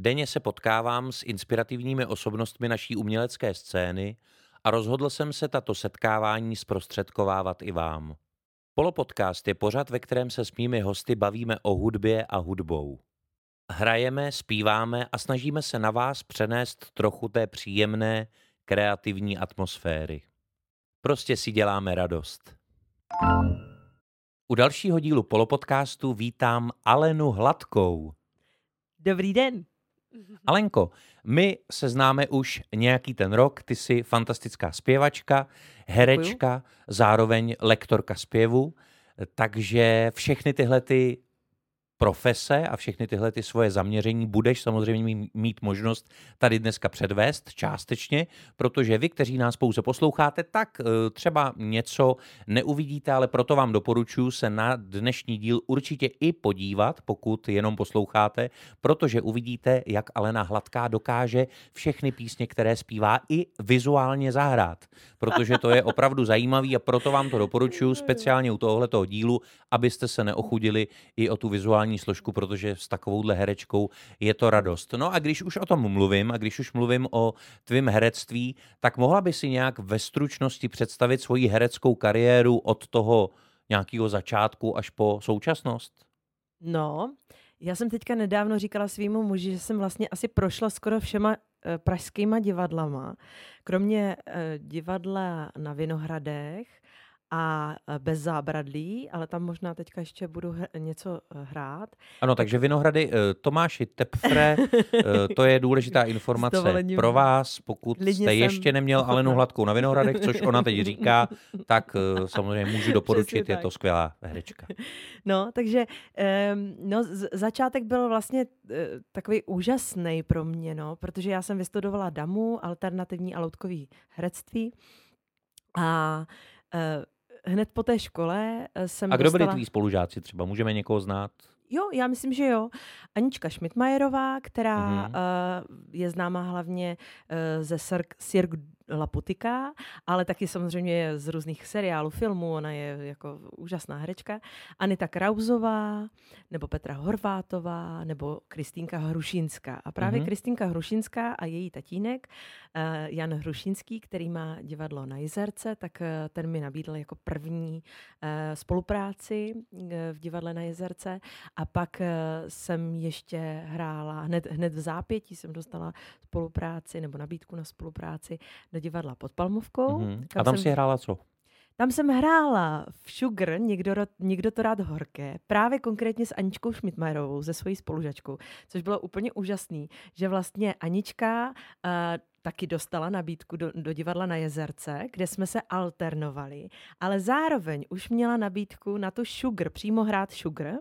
Denně se potkávám s inspirativními osobnostmi naší umělecké scény a rozhodl jsem se tato setkávání zprostředkovávat i vám. Polopodcast je pořad, ve kterém se s mými hosty bavíme o hudbě a hudbou. Hrajeme, zpíváme a snažíme se na vás přenést trochu té příjemné, kreativní atmosféry. Prostě si děláme radost. U dalšího dílu Polopodcastu vítám Alenu Hladkou. Dobrý den. Alenko, my se známe už nějaký ten rok, ty jsi fantastická zpěvačka, herečka, zároveň lektorka zpěvu, takže všechny tyhle ty profese a všechny tyhle ty svoje zaměření budeš samozřejmě mít možnost tady dneska předvést částečně, protože vy, kteří nás pouze posloucháte, tak eh, třeba něco neuvidíte, ale proto vám doporučuji se na dnešní díl určitě i podívat, pokud jenom posloucháte, protože uvidíte, jak Alena Hladká dokáže všechny písně, které zpívá, i vizuálně zahrát, protože to je opravdu zajímavý a proto vám to doporučuji speciálně u tohoto dílu, abyste se neochudili i o tu vizuální vizuální složku, protože s takovouhle herečkou je to radost. No a když už o tom mluvím a když už mluvím o tvém herectví, tak mohla by si nějak ve stručnosti představit svoji hereckou kariéru od toho nějakého začátku až po současnost? No, já jsem teďka nedávno říkala svýmu muži, že jsem vlastně asi prošla skoro všema e, pražskýma divadlama. Kromě e, divadla na Vinohradech, a bez zábradlí, ale tam možná teďka ještě budu něco e, hrát. Ano, takže Vinohrady e, Tomáši Tepfre, to je důležitá informace pro vás, pokud Lidně jste ještě neměl Alenu Hladkou na Vinohradech, což ona teď říká, tak samozřejmě můžu doporučit, je to skvělá herečka. No, takže no, začátek byl vlastně takový úžasný pro mě, no, protože já jsem vystudovala DAMu, alternativní a loutkový herectví a hned po té škole eh, jsem A kdo dostala... byli tví spolužáci třeba? Můžeme někoho znát? Jo, já myslím, že jo. Anička Šmitmajerová, která mm-hmm. uh, je známá hlavně uh, ze Cirque Laputika, ale taky samozřejmě z různých seriálů, filmů, ona je jako úžasná herečka. Anita Krauzová, nebo Petra Horvátová, nebo Kristýnka Hrušinská. A právě mm-hmm. Kristýnka Hrušinská a její tatínek, uh, Jan Hrušinský, který má divadlo na Jezerce, tak uh, ten mi nabídl jako první uh, spolupráci uh, v divadle na Jezerce. A pak uh, jsem ještě hrála, hned, hned v zápětí jsem dostala spolupráci nebo nabídku na spolupráci do divadla pod Palmovkou. Mm-hmm. A tam jsem... si hrála co? Tam jsem hrála v Sugar, někdo, někdo to rád horké, právě konkrétně s Aničkou Šmitmajerovou, ze svojí spolužačkou, což bylo úplně úžasný, že vlastně Anička uh, taky dostala nabídku do, do divadla na Jezerce, kde jsme se alternovali, ale zároveň už měla nabídku na to Sugar, přímo hrát Sugar.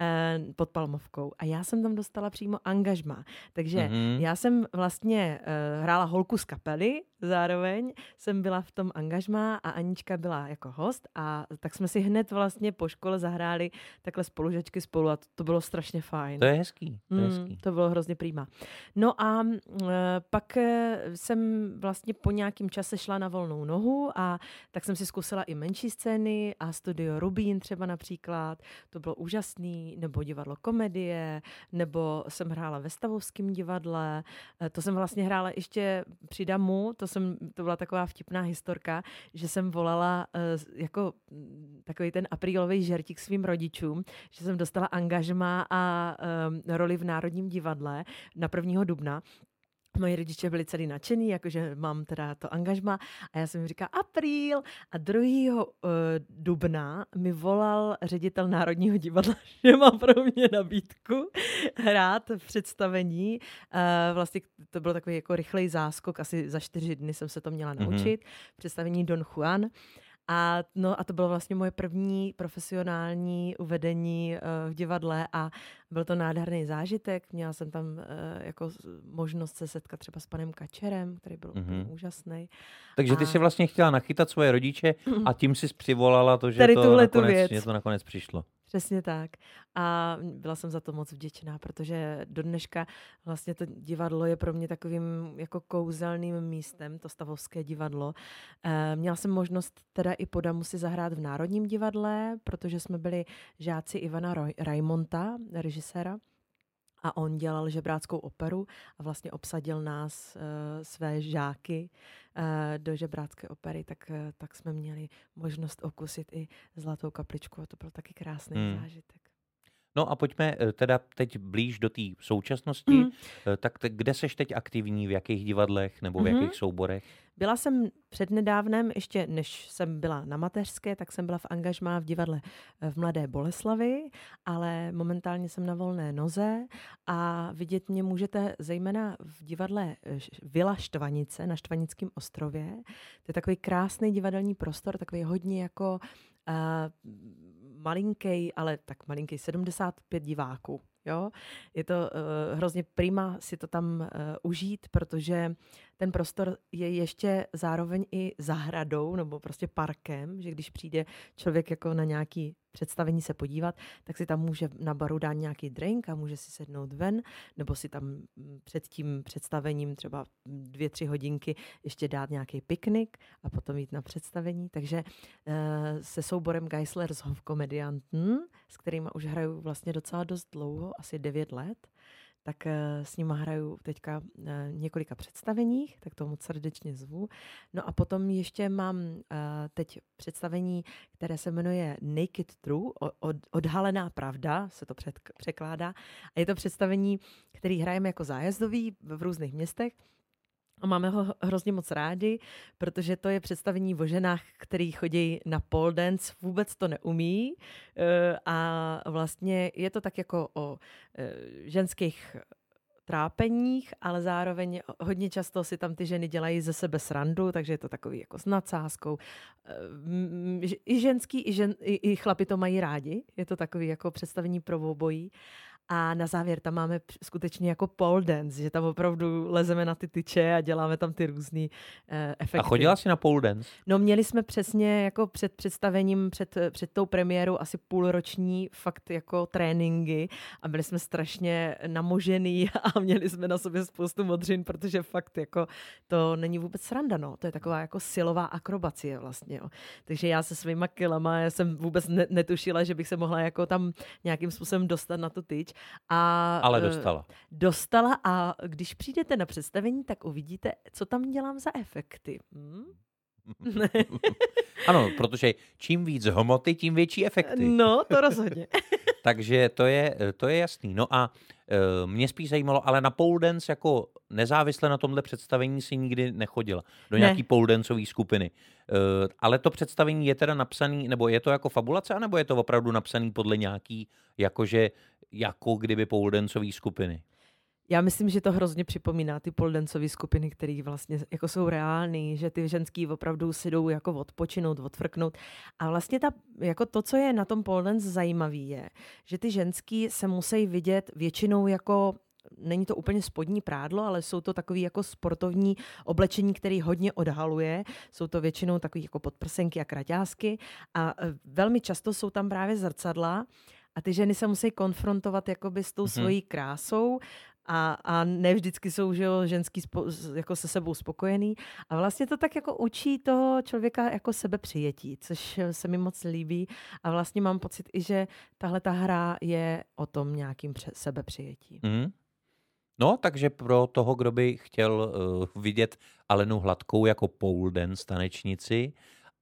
Eh, pod Palmovkou. A já jsem tam dostala přímo angažma. Takže mm-hmm. já jsem vlastně uh, hrála holku z kapely, zároveň jsem byla v tom angažma a Anička byla jako host a tak jsme si hned vlastně po škole zahráli takhle spolužačky spolu a to, to bylo strašně fajn. To je hezký. To, je mm, hezký. Mm, to bylo hrozně prýma. No a uh, pak jsem vlastně po nějakém čase šla na volnou nohu a tak jsem si zkusila i menší scény a studio Rubín třeba například. To bylo úžasný nebo divadlo komedie, nebo jsem hrála ve Stavovském divadle. Eh, to jsem vlastně hrála ještě při Damu, to, jsem, to byla taková vtipná historka, že jsem volala uh, jako mm, takový ten aprílový žertík svým rodičům, že jsem dostala angažma a um, roli v Národním divadle na 1. dubna Moji rodiče byli celý nadšený, jakože mám teda to angažma a já jsem jim říkala apríl a 2. Uh, eh, dubna mi volal ředitel Národního divadla, že má pro mě nabídku hrát v představení. Uh, vlastně to byl takový jako rychlej záskok, asi za čtyři dny jsem se to měla mhm. naučit. Mm-hmm. Představení Don Juan. A, no, a to bylo vlastně moje první profesionální uvedení uh, v divadle a byl to nádherný zážitek. Měla jsem tam uh, jako možnost se setkat třeba s panem Kačerem, který byl mm-hmm. úžasný. Takže a... ty si vlastně chtěla nachytat svoje rodiče a tím si přivolala to, že Tady to nakonec, věc. to nakonec přišlo. Přesně tak. A byla jsem za to moc vděčná, protože do dneška vlastně to divadlo je pro mě takovým jako kouzelným místem, to stavovské divadlo. E, měla jsem možnost teda i po Damu si zahrát v Národním divadle, protože jsme byli žáci Ivana Raimonta, režiséra a on dělal žebráckou operu a vlastně obsadil nás, uh, své žáky, uh, do žebrácké opery, tak, uh, tak jsme měli možnost okusit i Zlatou kapličku a to byl taky krásný hmm. zážitek. No a pojďme teda teď blíž do té současnosti. Mm. Tak kde seš teď aktivní, v jakých divadlech nebo v mm-hmm. jakých souborech? Byla jsem přednedávnem, ještě než jsem byla na mateřské, tak jsem byla v angažmá v divadle eh, v Mladé Boleslavi, ale momentálně jsem na volné noze a vidět mě můžete zejména v divadle eh, Vila Štvanice na Štvanickém ostrově. To je takový krásný divadelní prostor, takový hodně jako uh, malinký, ale tak malinký, 75 diváků. Jo? Je to uh, hrozně prima si to tam uh, užít, protože ten prostor je ještě zároveň i zahradou nebo prostě parkem, že když přijde člověk jako na nějaký představení se podívat, tak si tam může na baru dát nějaký drink a může si sednout ven, nebo si tam mm, před tím představením třeba dvě, tři hodinky ještě dát nějaký piknik a potom jít na představení. Takže uh, se souborem Geisler's Hofkomedianten, s kterými už hraju vlastně docela dost dlouho, asi devět let, tak eh, s nima hraju teďka eh, několika představeních, tak to moc srdečně zvu. No a potom ještě mám eh, teď představení, které se jmenuje Naked True, odhalená pravda, se to překládá. A je to představení, který hrajeme jako zájezdový v různých městech. A máme ho hrozně moc rádi, protože to je představení o ženách, který chodí na pole dance, vůbec to neumí eh, a vlastně je to tak jako o eh, ženských trápeních, ale zároveň hodně často si tam ty ženy dělají ze sebe srandu, takže je to takový jako s nadsázkou. Eh, I ženský, i, žen, i, i chlapi to mají rádi, je to takový jako představení pro obojí. A na závěr tam máme skutečně jako pole dance, že tam opravdu lezeme na ty tyče a děláme tam ty různé uh, efekty. A chodila jsi na pole dance? No měli jsme přesně jako před představením, před, před tou premiérou asi půlroční fakt jako tréninky a byli jsme strašně namožený a měli jsme na sobě spoustu modřin, protože fakt jako to není vůbec sranda, no. To je taková jako silová akrobacie vlastně, jo. Takže já se svýma kilama, já jsem vůbec netušila, že bych se mohla jako tam nějakým způsobem dostat na tu tyč a, Ale eh, dostala. Dostala a když přijdete na představení, tak uvidíte, co tam dělám za efekty. Hm? ano, protože čím víc hmoty, tím větší efekty. No, to rozhodně. Takže to je, to je jasný. No a e, mě spíš zajímalo, ale na pole dance jako nezávisle na tomhle představení si nikdy nechodila. Do ne. nějaký pole danceové skupiny. E, ale to představení je teda napsaný, nebo je to jako fabulace, anebo je to opravdu napsaný podle nějaký, jakože, jako kdyby pole danceové skupiny? Já myslím, že to hrozně připomíná ty poldencové skupiny, které vlastně jako jsou reální, že ty ženský opravdu si jdou jako odpočinout, odfrknout. A vlastně ta, jako to, co je na tom poldance zajímavý, je, že ty ženský se musí vidět většinou jako není to úplně spodní prádlo, ale jsou to takový jako sportovní oblečení, který hodně odhaluje. Jsou to většinou takový jako podprsenky a kraťásky a e, velmi často jsou tam právě zrcadla a ty ženy se musí konfrontovat jakoby s tou mm-hmm. svojí krásou a, a ne vždycky jsou že jo, ženský spo, jako se sebou spokojený. A vlastně to tak jako učí toho člověka jako sebepřijetí, což se mi moc líbí. A vlastně mám pocit i, že tahle ta hra je o tom nějakým pře- sebepřijetí. Mm. No, takže pro toho, kdo by chtěl uh, vidět Alenu Hladkou jako pole dance tanečnici,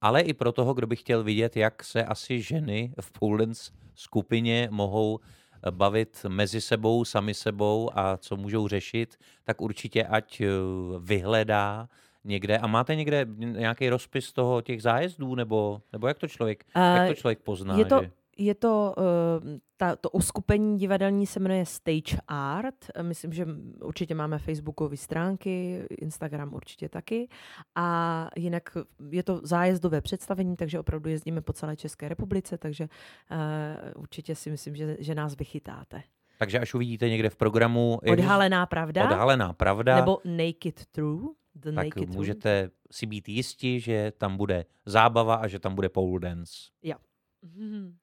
ale i pro toho, kdo by chtěl vidět, jak se asi ženy v pole dance skupině mohou bavit mezi sebou, sami sebou a co můžou řešit, tak určitě ať eh, vyhledá někde. A máte někde nějaký rozpis toho těch zájezdů, nebo, nebo jak to člověk, uh, jak to člověk pozná? Je to, že... je to, uh, ta, to uskupení divadelní se jmenuje Stage Art. Myslím, že určitě máme facebookové stránky, Instagram určitě taky. A jinak je to zájezdové představení, takže opravdu jezdíme po celé České republice, takže uh, určitě si myslím, že, že nás vychytáte. Takže až uvidíte někde v programu... Odhalená pravda. Odhalená pravda. Nebo Naked True. The tak naked můžete true. si být jisti, že tam bude zábava a že tam bude pole dance. Jo. Mm-hmm.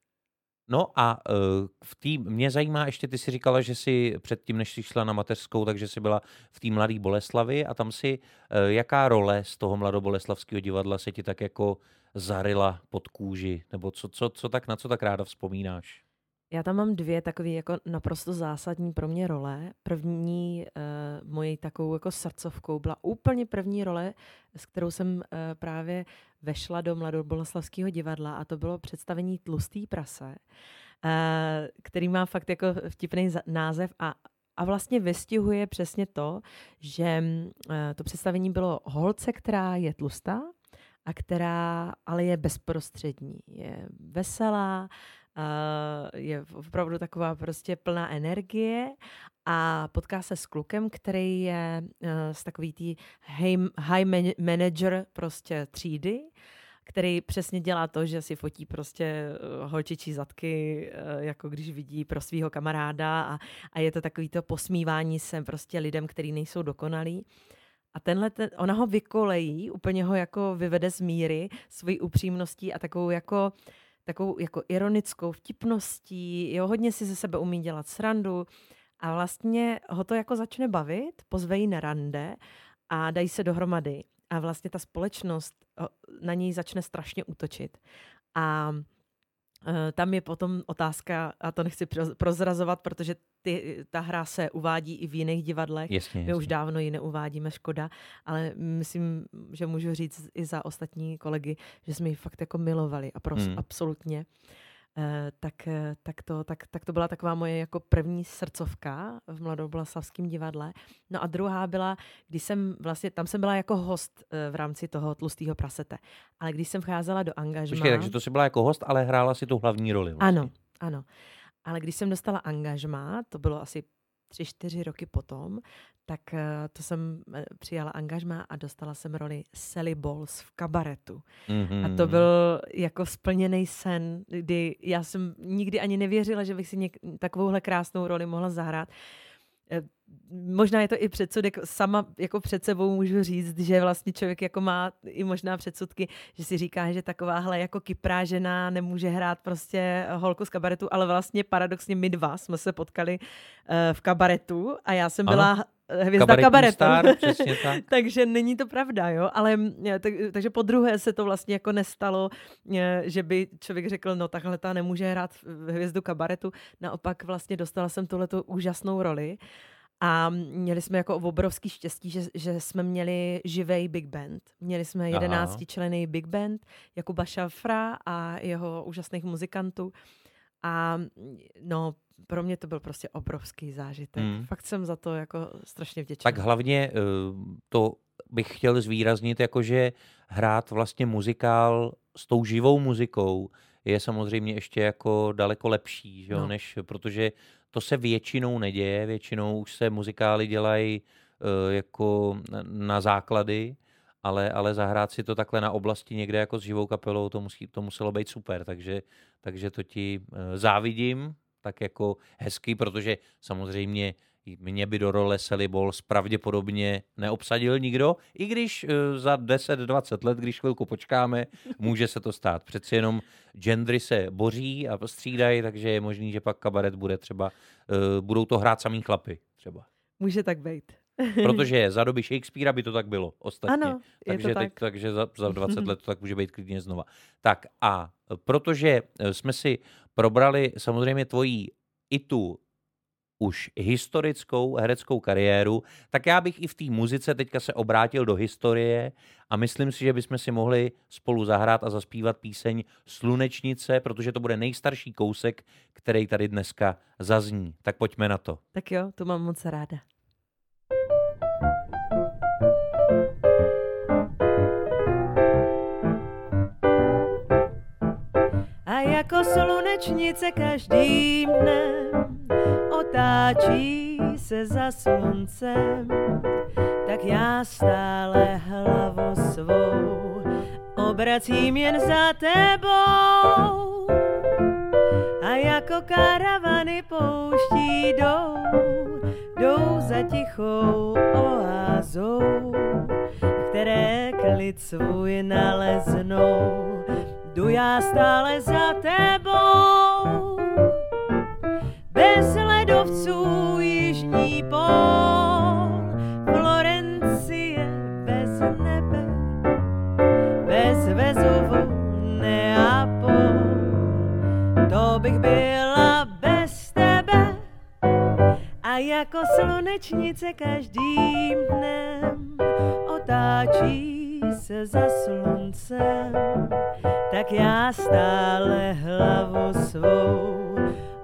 No a uh, v tým, mě zajímá ještě, ty si říkala, že si předtím, než jsi šla na mateřskou, takže jsi byla v té Mladé Boleslavi a tam si, uh, jaká role z toho Mladoboleslavského divadla se ti tak jako zarila pod kůži, nebo co, co, co tak, na co tak ráda vzpomínáš? Já tam mám dvě takové jako naprosto zásadní pro mě role. První uh, mojí takovou jako srdcovkou byla úplně první role, s kterou jsem uh, právě vešla do Mladoboleslavského divadla a to bylo představení Tlustý prase, uh, který má fakt jako vtipný název a a vlastně vystihuje přesně to, že to představení bylo holce, která je tlustá a která ale je bezprostřední. Je veselá, je opravdu taková prostě plná energie a potká se s klukem, který je z uh, takový tý high manager prostě třídy, který přesně dělá to, že si fotí prostě uh, holčičí zadky, jako když vidí pro svého kamaráda a, a je to takový to posmívání se prostě lidem, kteří nejsou dokonalí. A tenhle, ten, ona ho vykolejí, úplně ho jako vyvede z míry svojí upřímností a takovou jako uh, takovou jako ironickou vtipností, jo, hodně si ze sebe umí dělat srandu a vlastně ho to jako začne bavit, pozve jí na rande a dají se dohromady a vlastně ta společnost na něj začne strašně útočit. A tam je potom otázka, a to nechci prozrazovat, protože ty, ta hra se uvádí i v jiných divadlech. Jasně, My jasně. už dávno ji neuvádíme, škoda, ale myslím, že můžu říct i za ostatní kolegy, že jsme ji fakt jako milovali a prostě hmm. absolutně. Eh, tak, eh, tak, to, tak, tak to byla taková moje jako první srdcovka v Mladoboleslavském divadle. No a druhá byla, když jsem vlastně, tam jsem byla jako host eh, v rámci toho tlustého prasete. Ale když jsem vcházela do angažmá... Počkej, takže to jsi byla jako host, ale hrála si tu hlavní roli. Vlastně. Ano, ano. Ale když jsem dostala angažmá, to bylo asi tři, čtyři roky potom, tak eh, to jsem eh, přijala angažma a dostala jsem roli Sally Balls v kabaretu. Mm-hmm. A to mhm. byl jako splněný sen, kdy já jsem nikdy ani nevěřila, že bych si něk- takovouhle krásnou roli mohla zahrát. Eh, možná je to i předsudek, sama jako před sebou můžu říct, že vlastně člověk jako má i možná předsudky, že si říká, že takováhle jako kyprá žena nemůže hrát prostě holku z kabaretu, ale vlastně paradoxně my dva jsme se potkali uh, v kabaretu a já jsem byla ano hvězda kabaretu. Star, přesně tak. takže není to pravda, jo, ale tak, takže po druhé se to vlastně jako nestalo, že by člověk řekl, no takhle ta nemůže hrát hvězdu kabaretu, naopak vlastně dostala jsem tuhletu úžasnou roli a měli jsme jako obrovský štěstí, že, že jsme měli živej big band. Měli jsme jedenáctičlený big band Jakuba Šafra a jeho úžasných muzikantů. A no, pro mě to byl prostě obrovský zážitek. Hmm. Fakt jsem za to jako strašně vděčná. Tak hlavně eh, to bych chtěl zvýraznit, jakože hrát vlastně muzikál s tou živou muzikou je samozřejmě ještě jako daleko lepší, že jo, no. než, protože to se většinou neděje, většinou už se muzikály dělají uh, jako na základy, ale, ale zahrát si to takhle na oblasti někde jako s živou kapelou, to, musí, to muselo být super, takže, takže to ti uh, závidím, tak jako hezky, protože samozřejmě mě by do role Sally Balls pravděpodobně neobsadil nikdo, i když eh, za 10-20 let, když chvilku počkáme, může se to stát. Přeci jenom gendry se boří a střídají, takže je možný, že pak kabaret bude třeba, eh, budou to hrát samý chlapy třeba. Může tak být. Protože za doby Shakespearea by to tak bylo ostatně. Ano, takže, je to tak. Teď, takže za, za 20 let to tak může být klidně znova. Tak a protože jsme si probrali samozřejmě tvojí i tu už historickou hereckou kariéru, tak já bych i v té muzice teďka se obrátil do historie a myslím si, že bychom si mohli spolu zahrát a zaspívat píseň Slunečnice, protože to bude nejstarší kousek, který tady dneska zazní. Tak pojďme na to. Tak jo, to mám moc ráda. A jako slunečnice každým dnem otáčí se za sluncem, tak já stále hlavu svou obracím jen za tebou. A jako karavany pouští jdou, jdou za tichou oázou, které klid svůj naleznou. Jdu já stále za tebou, bez nebe, bez. To bych byla bez tebe a jako slunečnice každým dnem otáčí se za sluncem, tak já stále hlavu svou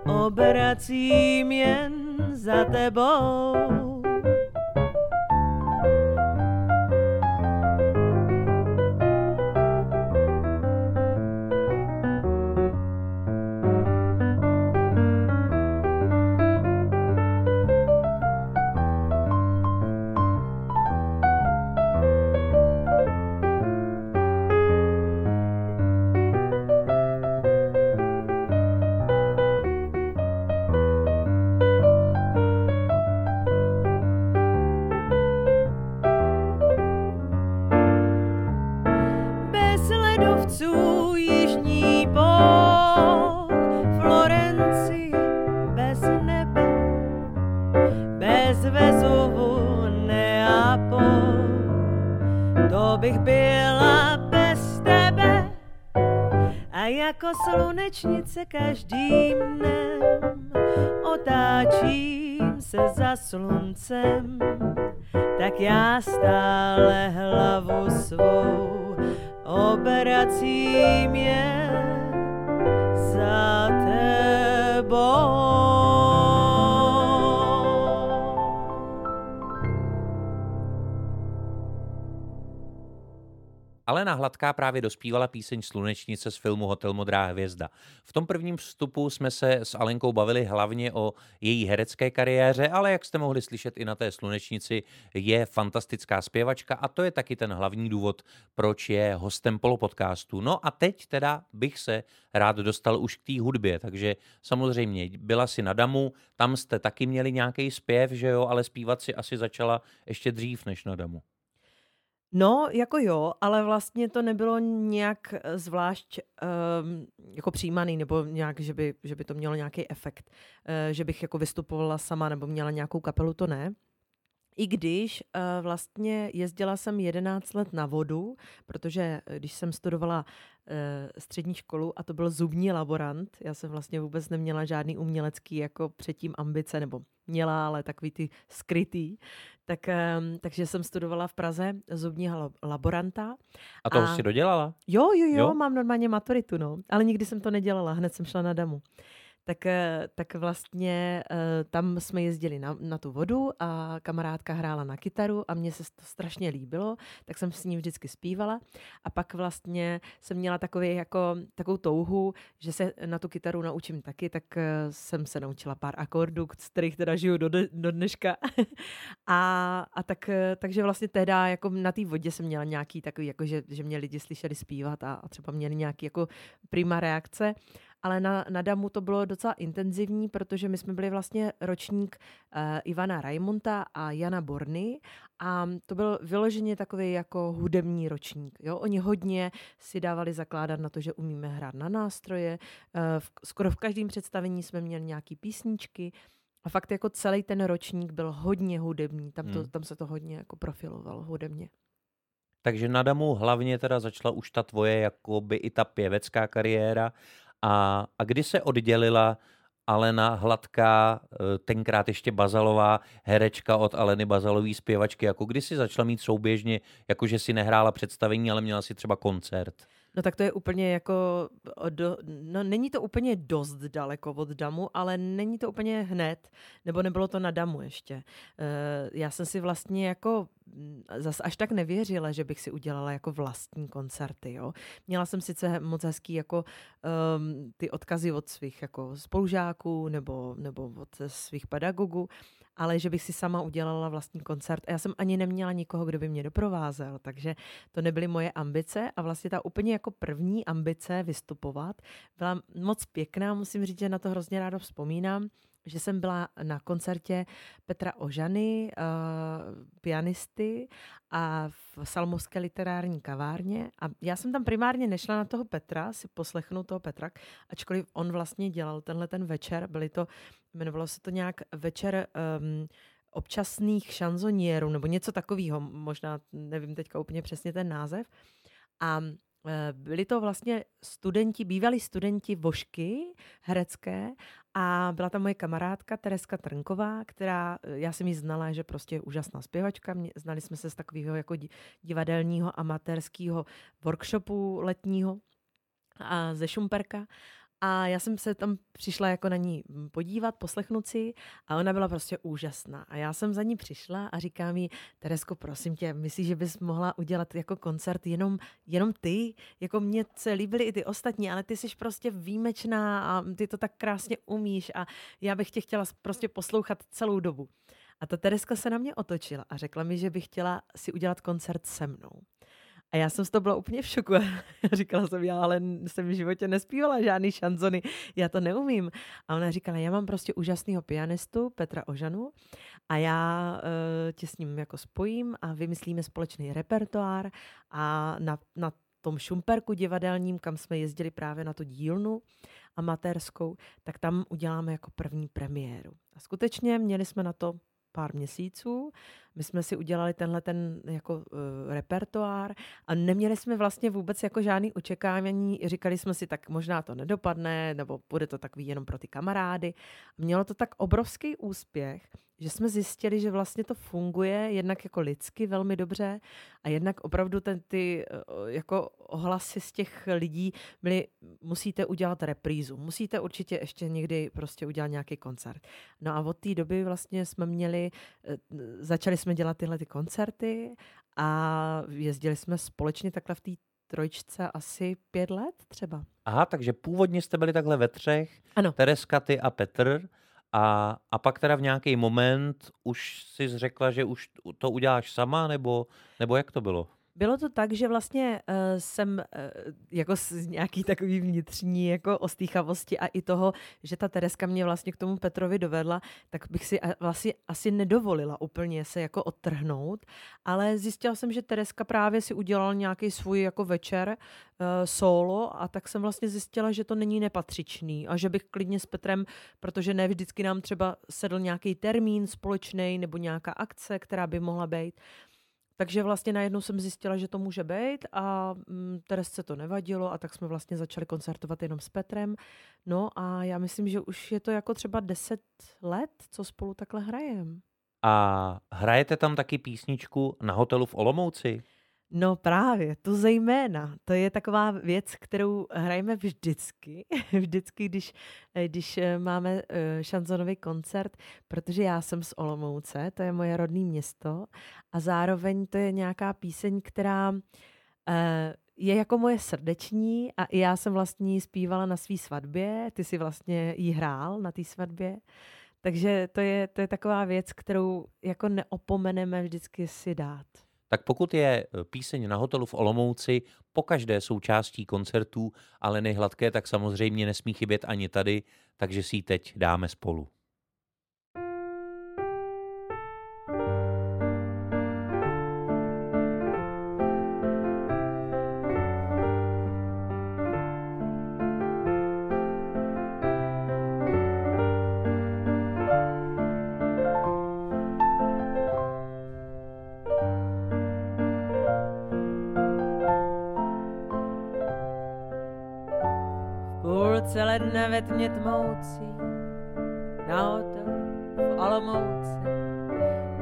obracím jen za tebou. Slunečnice každým dnem. Otáčím se za sluncem, tak já stále hlavu svou obracím jen Alena Hladká právě dospívala píseň Slunečnice z filmu Hotel Modrá hvězda. V tom prvním vstupu jsme se s Alenkou bavili hlavně o její herecké kariéře, ale jak jste mohli slyšet i na té Slunečnici, je fantastická zpěvačka a to je taky ten hlavní důvod, proč je hostem polopodcastu. No a teď teda bych se rád dostal už k té hudbě, takže samozřejmě byla si na Damu, tam jste taky měli nějaký zpěv, že jo, ale zpívat si asi začala ještě dřív než na Damu. No, jako jo, ale vlastně to nebylo nějak eh, zvlášť um, jako přijímaný, nebo nějak, že by, že by to mělo nějaký efekt, uh, že bych jako vystupovala sama nebo měla nějakou kapelu, to ne. I když uh, vlastně jezdila jsem 11 let na vodu, protože když jsem studovala uh, střední školu a to byl zubní laborant, já jsem vlastně vůbec neměla žádný umělecký jako předtím ambice, nebo měla, ale takový ty skrytý, tak, um, takže jsem studovala v Praze zubního laboranta. A to a... si dodělala? Jo, jo, jo, jo, mám normálně maturitu, no. Ale nikdy jsem to nedělala, hned jsem šla na damu tak, eh, tak vlastně eh, tam jsme jezdili na, na tu vodu a kamarádka hrála na kytaru a mně se to strašně líbilo, tak jsem s ní vždycky zpívala. A pak vlastně jsem měla takový jako, takovou touhu, že se na tu kytaru naučím taky, tak eh, jsem se naučila pár akordů, z kterých teda žiju do, do dneška. A, a tak, takže vlastně teda jako na té vodě jsem měla nějaký takový, jako že, že mě lidi slyšeli zpívat a, a třeba měli nějaký jako prima reakce ale na, na Damu to bylo docela intenzivní, protože my jsme byli vlastně ročník uh, Ivana Raimonta a Jana Borny a to byl vyloženě takový jako hudební ročník. Jo? Oni hodně si dávali zakládat na to, že umíme hrát na nástroje. Uh, v, skoro v každém představení jsme měli nějaký písničky. A fakt jako celý ten ročník byl hodně hudební. Tam, to, hmm. tam se to hodně jako profilovalo hudebně. Takže na Damu hlavně teda začala už ta tvoje jakoby i ta pěvecká kariéra a, a kdy se oddělila Alena Hladká, eh, tenkrát ještě Bazalová, herečka od Aleny Bazalové zpěvačky, jako kdy si začala mít souběžně, jakože si nehrála představení, ale měla si třeba koncert? No tak to je úplně jako, do, no není to úplně dost daleko od damu, ale není to úplně hned, nebo nebylo to na damu ještě. Uh, já jsem si vlastně jako mm, zas až tak nevěřila, že bych si udělala jako vlastní koncerty, jo. Měla jsem sice moc hezký jako um, ty odkazy od svých jako spolužáků nebo, nebo od svých pedagogů, ale že bych si sama udělala vlastní koncert. A já jsem ani neměla nikoho, kdo by mě doprovázel, takže to nebyly moje ambice a vlastně ta úplně jako první ambice vystupovat byla moc pěkná, musím říct, že na to hrozně ráda vzpomínám, že jsem byla na koncertě Petra Ožany, uh, pianisty a v Salmovské literární kavárně. A já jsem tam primárně nešla na toho Petra, si poslechnout toho Petra, ačkoliv on vlastně dělal tenhle ten večer. Byly to, jmenovalo se to nějak večer um, občasných šanzonierů, nebo něco takového, možná nevím teďka úplně přesně ten název. A Eh, byli to vlastně studenti, bývalí studenti Vošky herecké a byla tam moje kamarádka Tereska Trnková, která, eh, já jsem ji znala, že prostě je úžasná zpěvačka, mě, znali jsme se z takového jako divadelního amatérského workshopu letního a ze Šumperka a já jsem se tam přišla jako na ní podívat, poslechnout si a ona byla prostě úžasná. A já jsem za ní přišla a říká mi, Teresko, prosím tě, myslíš, že bys mohla udělat jako koncert jenom, jenom ty? Jako mě se líbily i ty ostatní, ale ty jsi prostě výjimečná a ty to tak krásně umíš a já bych tě chtěla prostě poslouchat celou dobu. A ta Tereska se na mě otočila a řekla mi, že by chtěla si udělat koncert se mnou. A já jsem z toho byla úplně v šoku. říkala jsem, já ale jsem v životě nespívala žádný šanzony, já to neumím. A ona říkala, já mám prostě úžasného pianistu Petra Ožanu a já uh, tě s ním jako spojím a vymyslíme společný repertoár a na, na tom Šumperku divadelním, kam jsme jezdili právě na tu dílnu amatérskou, tak tam uděláme jako první premiéru. A skutečně měli jsme na to pár měsíců. My jsme si udělali tenhle ten jako uh, repertoár a neměli jsme vlastně vůbec jako žádný očekávání. Říkali jsme si, tak možná to nedopadne, nebo bude to takový jenom pro ty kamarády. Mělo to tak obrovský úspěch, že jsme zjistili, že vlastně to funguje jednak jako lidsky velmi dobře a jednak opravdu ten, ty eh, jako ohlasy z těch lidí byly, musíte udělat reprízu, musíte určitě ještě někdy prostě udělat nějaký koncert. No a od té doby vlastně jsme měli, eh, začali jsme dělat tyhle ty koncerty a jezdili jsme společně takhle v té trojčce asi pět let třeba. Aha, takže původně jste byli takhle ve třech, ano. Tereska, ty a Petr. A, a pak teda v nějaký moment už jsi řekla, že už to uděláš sama, nebo, nebo jak to bylo? Bylo to tak, že vlastně uh, jsem uh, jako z nějaký takový vnitřní jako ostýchavosti a i toho, že ta Tereska mě vlastně k tomu Petrovi dovedla, tak bych si vlastně asi nedovolila úplně se jako odtrhnout, ale zjistila jsem, že Tereska právě si udělala nějaký svůj jako večer uh, solo a tak jsem vlastně zjistila, že to není nepatřičný a že bych klidně s Petrem, protože ne vždycky nám třeba sedl nějaký termín společný nebo nějaká akce, která by mohla být, takže vlastně najednou jsem zjistila, že to může být a mm, Teresce to nevadilo a tak jsme vlastně začali koncertovat jenom s Petrem. No a já myslím, že už je to jako třeba deset let, co spolu takhle hrajeme. A hrajete tam taky písničku na hotelu v Olomouci? No právě, to zejména. To je taková věc, kterou hrajeme vždycky, vždycky, když, eh, když eh, máme eh, šanzonový koncert, protože já jsem z Olomouce, to je moje rodné město a zároveň to je nějaká píseň, která je jako moje srdeční a i já jsem vlastně zpívala na své svatbě, ty si vlastně jí hrál na té svatbě. Takže to je, to je taková věc, kterou jako neopomeneme vždycky si dát tak pokud je e, píseň na hotelu v Olomouci po každé součástí koncertů ale nejhladké, tak samozřejmě nesmí chybět ani tady, takže si ji teď dáme spolu. Dne ve tmě tmoucí, na hotelu v Olomouci.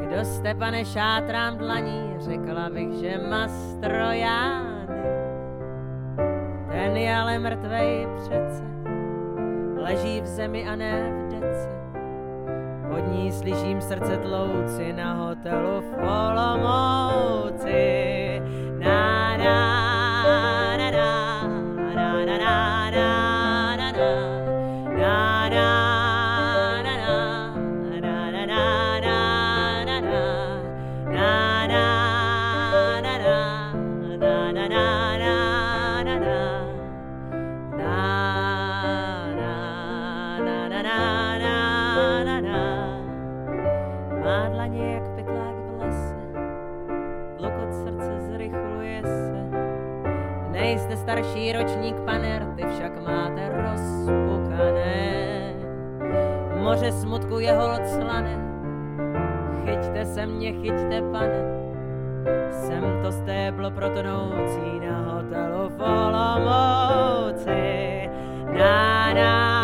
Kdo jste, pane, šátrám dlaní, řekla bych, že mastrojány. ten je ale mrtvej přece, leží v zemi a ne v dece. Pod ní slyším srdce tlouci na hotelu v Olomouci. Na, na, Moře smutku je hold slané, chyťte se mě, chyťte pane. Jsem to stéblo protonoucí na hotelu v Olomouci. Na, na,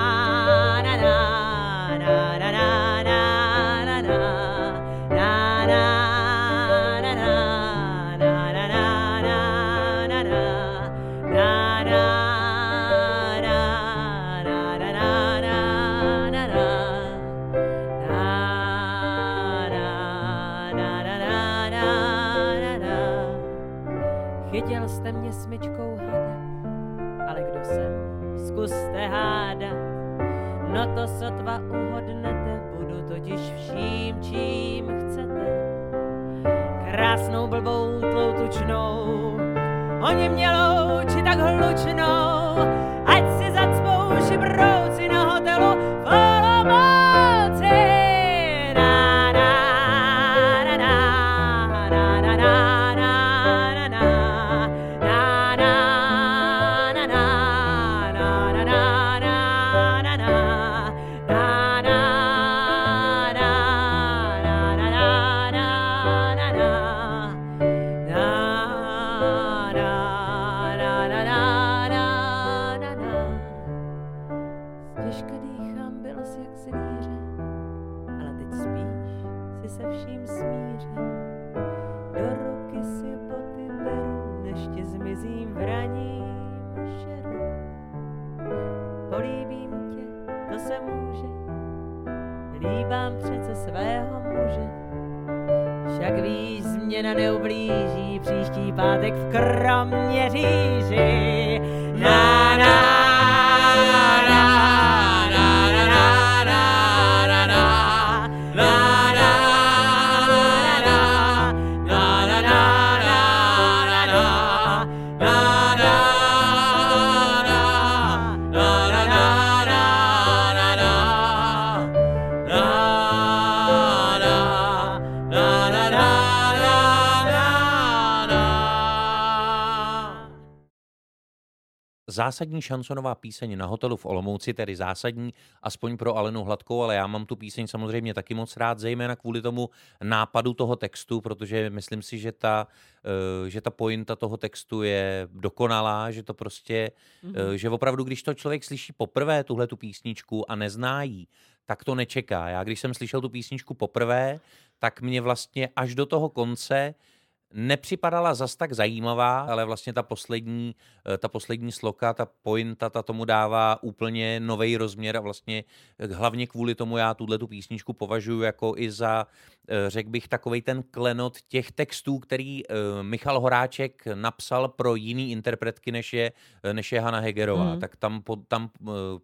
sotva uhodnete, budu totiž vším, čím chcete. Krásnou blbou tlou tučnou, oni mě louči tak hlučnou, ať si zacpou šibrouci zásadní šansonová píseň na hotelu v Olomouci, tedy zásadní, aspoň pro Alenu Hladkou, ale já mám tu píseň samozřejmě taky moc rád, zejména kvůli tomu nápadu toho textu, protože myslím si, že ta, eh, že ta pointa toho textu je dokonalá, že to prostě, mm-hmm. že opravdu, když to člověk slyší poprvé, tuhle tu písničku a nezná jí, tak to nečeká. Já když jsem slyšel tu písničku poprvé, tak mě vlastně až do toho konce nepřipadala zas tak zajímavá, ale vlastně ta poslední, eh, ta poslední sloka, ta pointa, ta tomu dává úplně nový rozměr a vlastně eh, hlavně kvůli tomu já tuhle tu písničku považuji jako i za, eh, řekl bych, takový ten klenot těch textů, který Michal Horáček napsal pro jiný interpretky, než je, než je Hanna Hegerová. Mm. Tak tam, tam,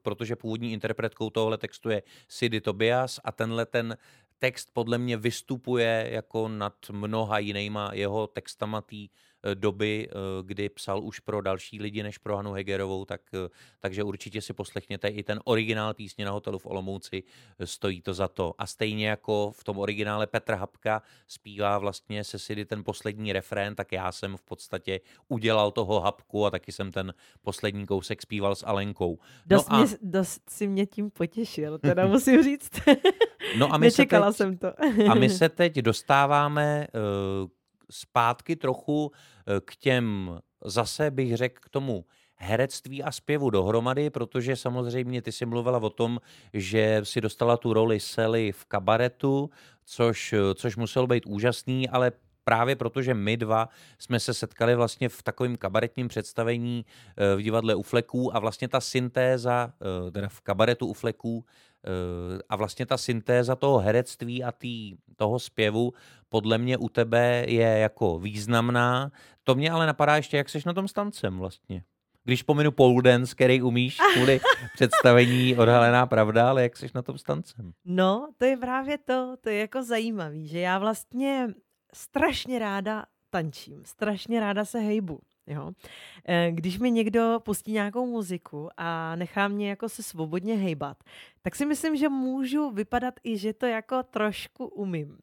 protože původní interpretkou tohle textu je Sidy Tobias a tenhle ten text podle mě vystupuje jako nad mnoha jinýma jeho textama té doby, eh, kdy psal už pro další lidi než pro Hanu Hegerovou, tak, eh, takže určitě si poslechněte i ten originál písně na hotelu v Olomouci, stojí to za to. A stejně jako v tom originále Petr Hapka zpívá vlastně se Sidy ten poslední refrén, tak já jsem v podstatě udělal toho Hapku a taky jsem ten poslední kousek zpíval s Alenkou. Dost, no a... mě, dost si mě tím potěšil, teda musím říct. No a my Nečekala se teď, jsem to. a my se teď dostáváme uh, zpátky trochu uh, k těm, zase bych řekl k tomu herectví a zpěvu dohromady, protože samozřejmě ty jsi mluvila o tom, že si dostala tu roli Sely v kabaretu, což, což muselo být úžasný, ale právě protože my dva jsme se setkali vlastně v takovém kabaretním představení eh, v divadle u Fleků a vlastně ta syntéza, eh, teda v kabaretu u Fleků, eh, a vlastně ta syntéza toho herectví a tý, toho zpěvu podle mě u tebe je jako významná. To mě ale napadá ještě, jak seš na tom stancem vlastně. Když pominu pole dance, který umíš kvůli představení odhalená pravda, ale jak jsi na tom stancem? No, to je právě to, to je jako zajímavý, že já vlastně strašně ráda tančím, strašně ráda se hejbu. Jo. Eh, když mi někdo pustí nějakou muziku a nechá mě jako se svobodně hejbat, tak si myslím, že můžu vypadat i, že to jako trošku umím.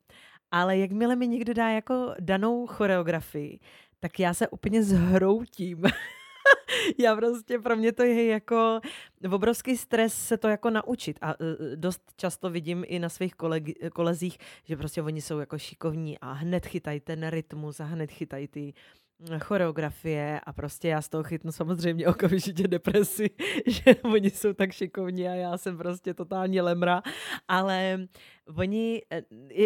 Ale jakmile mi někdo dá jako danou choreografii, tak já se úplně zhroutím. já prostě, pro mě to je jako obrovský stres se to jako naučit. A uh, dost často vidím i na svých kolegi, kolezích, že prostě oni jsou jako šikovní a hned chytají ten rytmus a hned chytají ty choreografie. A prostě já z toho chytnu samozřejmě okamžitě depresi, že oni jsou tak šikovní a já jsem prostě totálně lemra, ale oni, eh,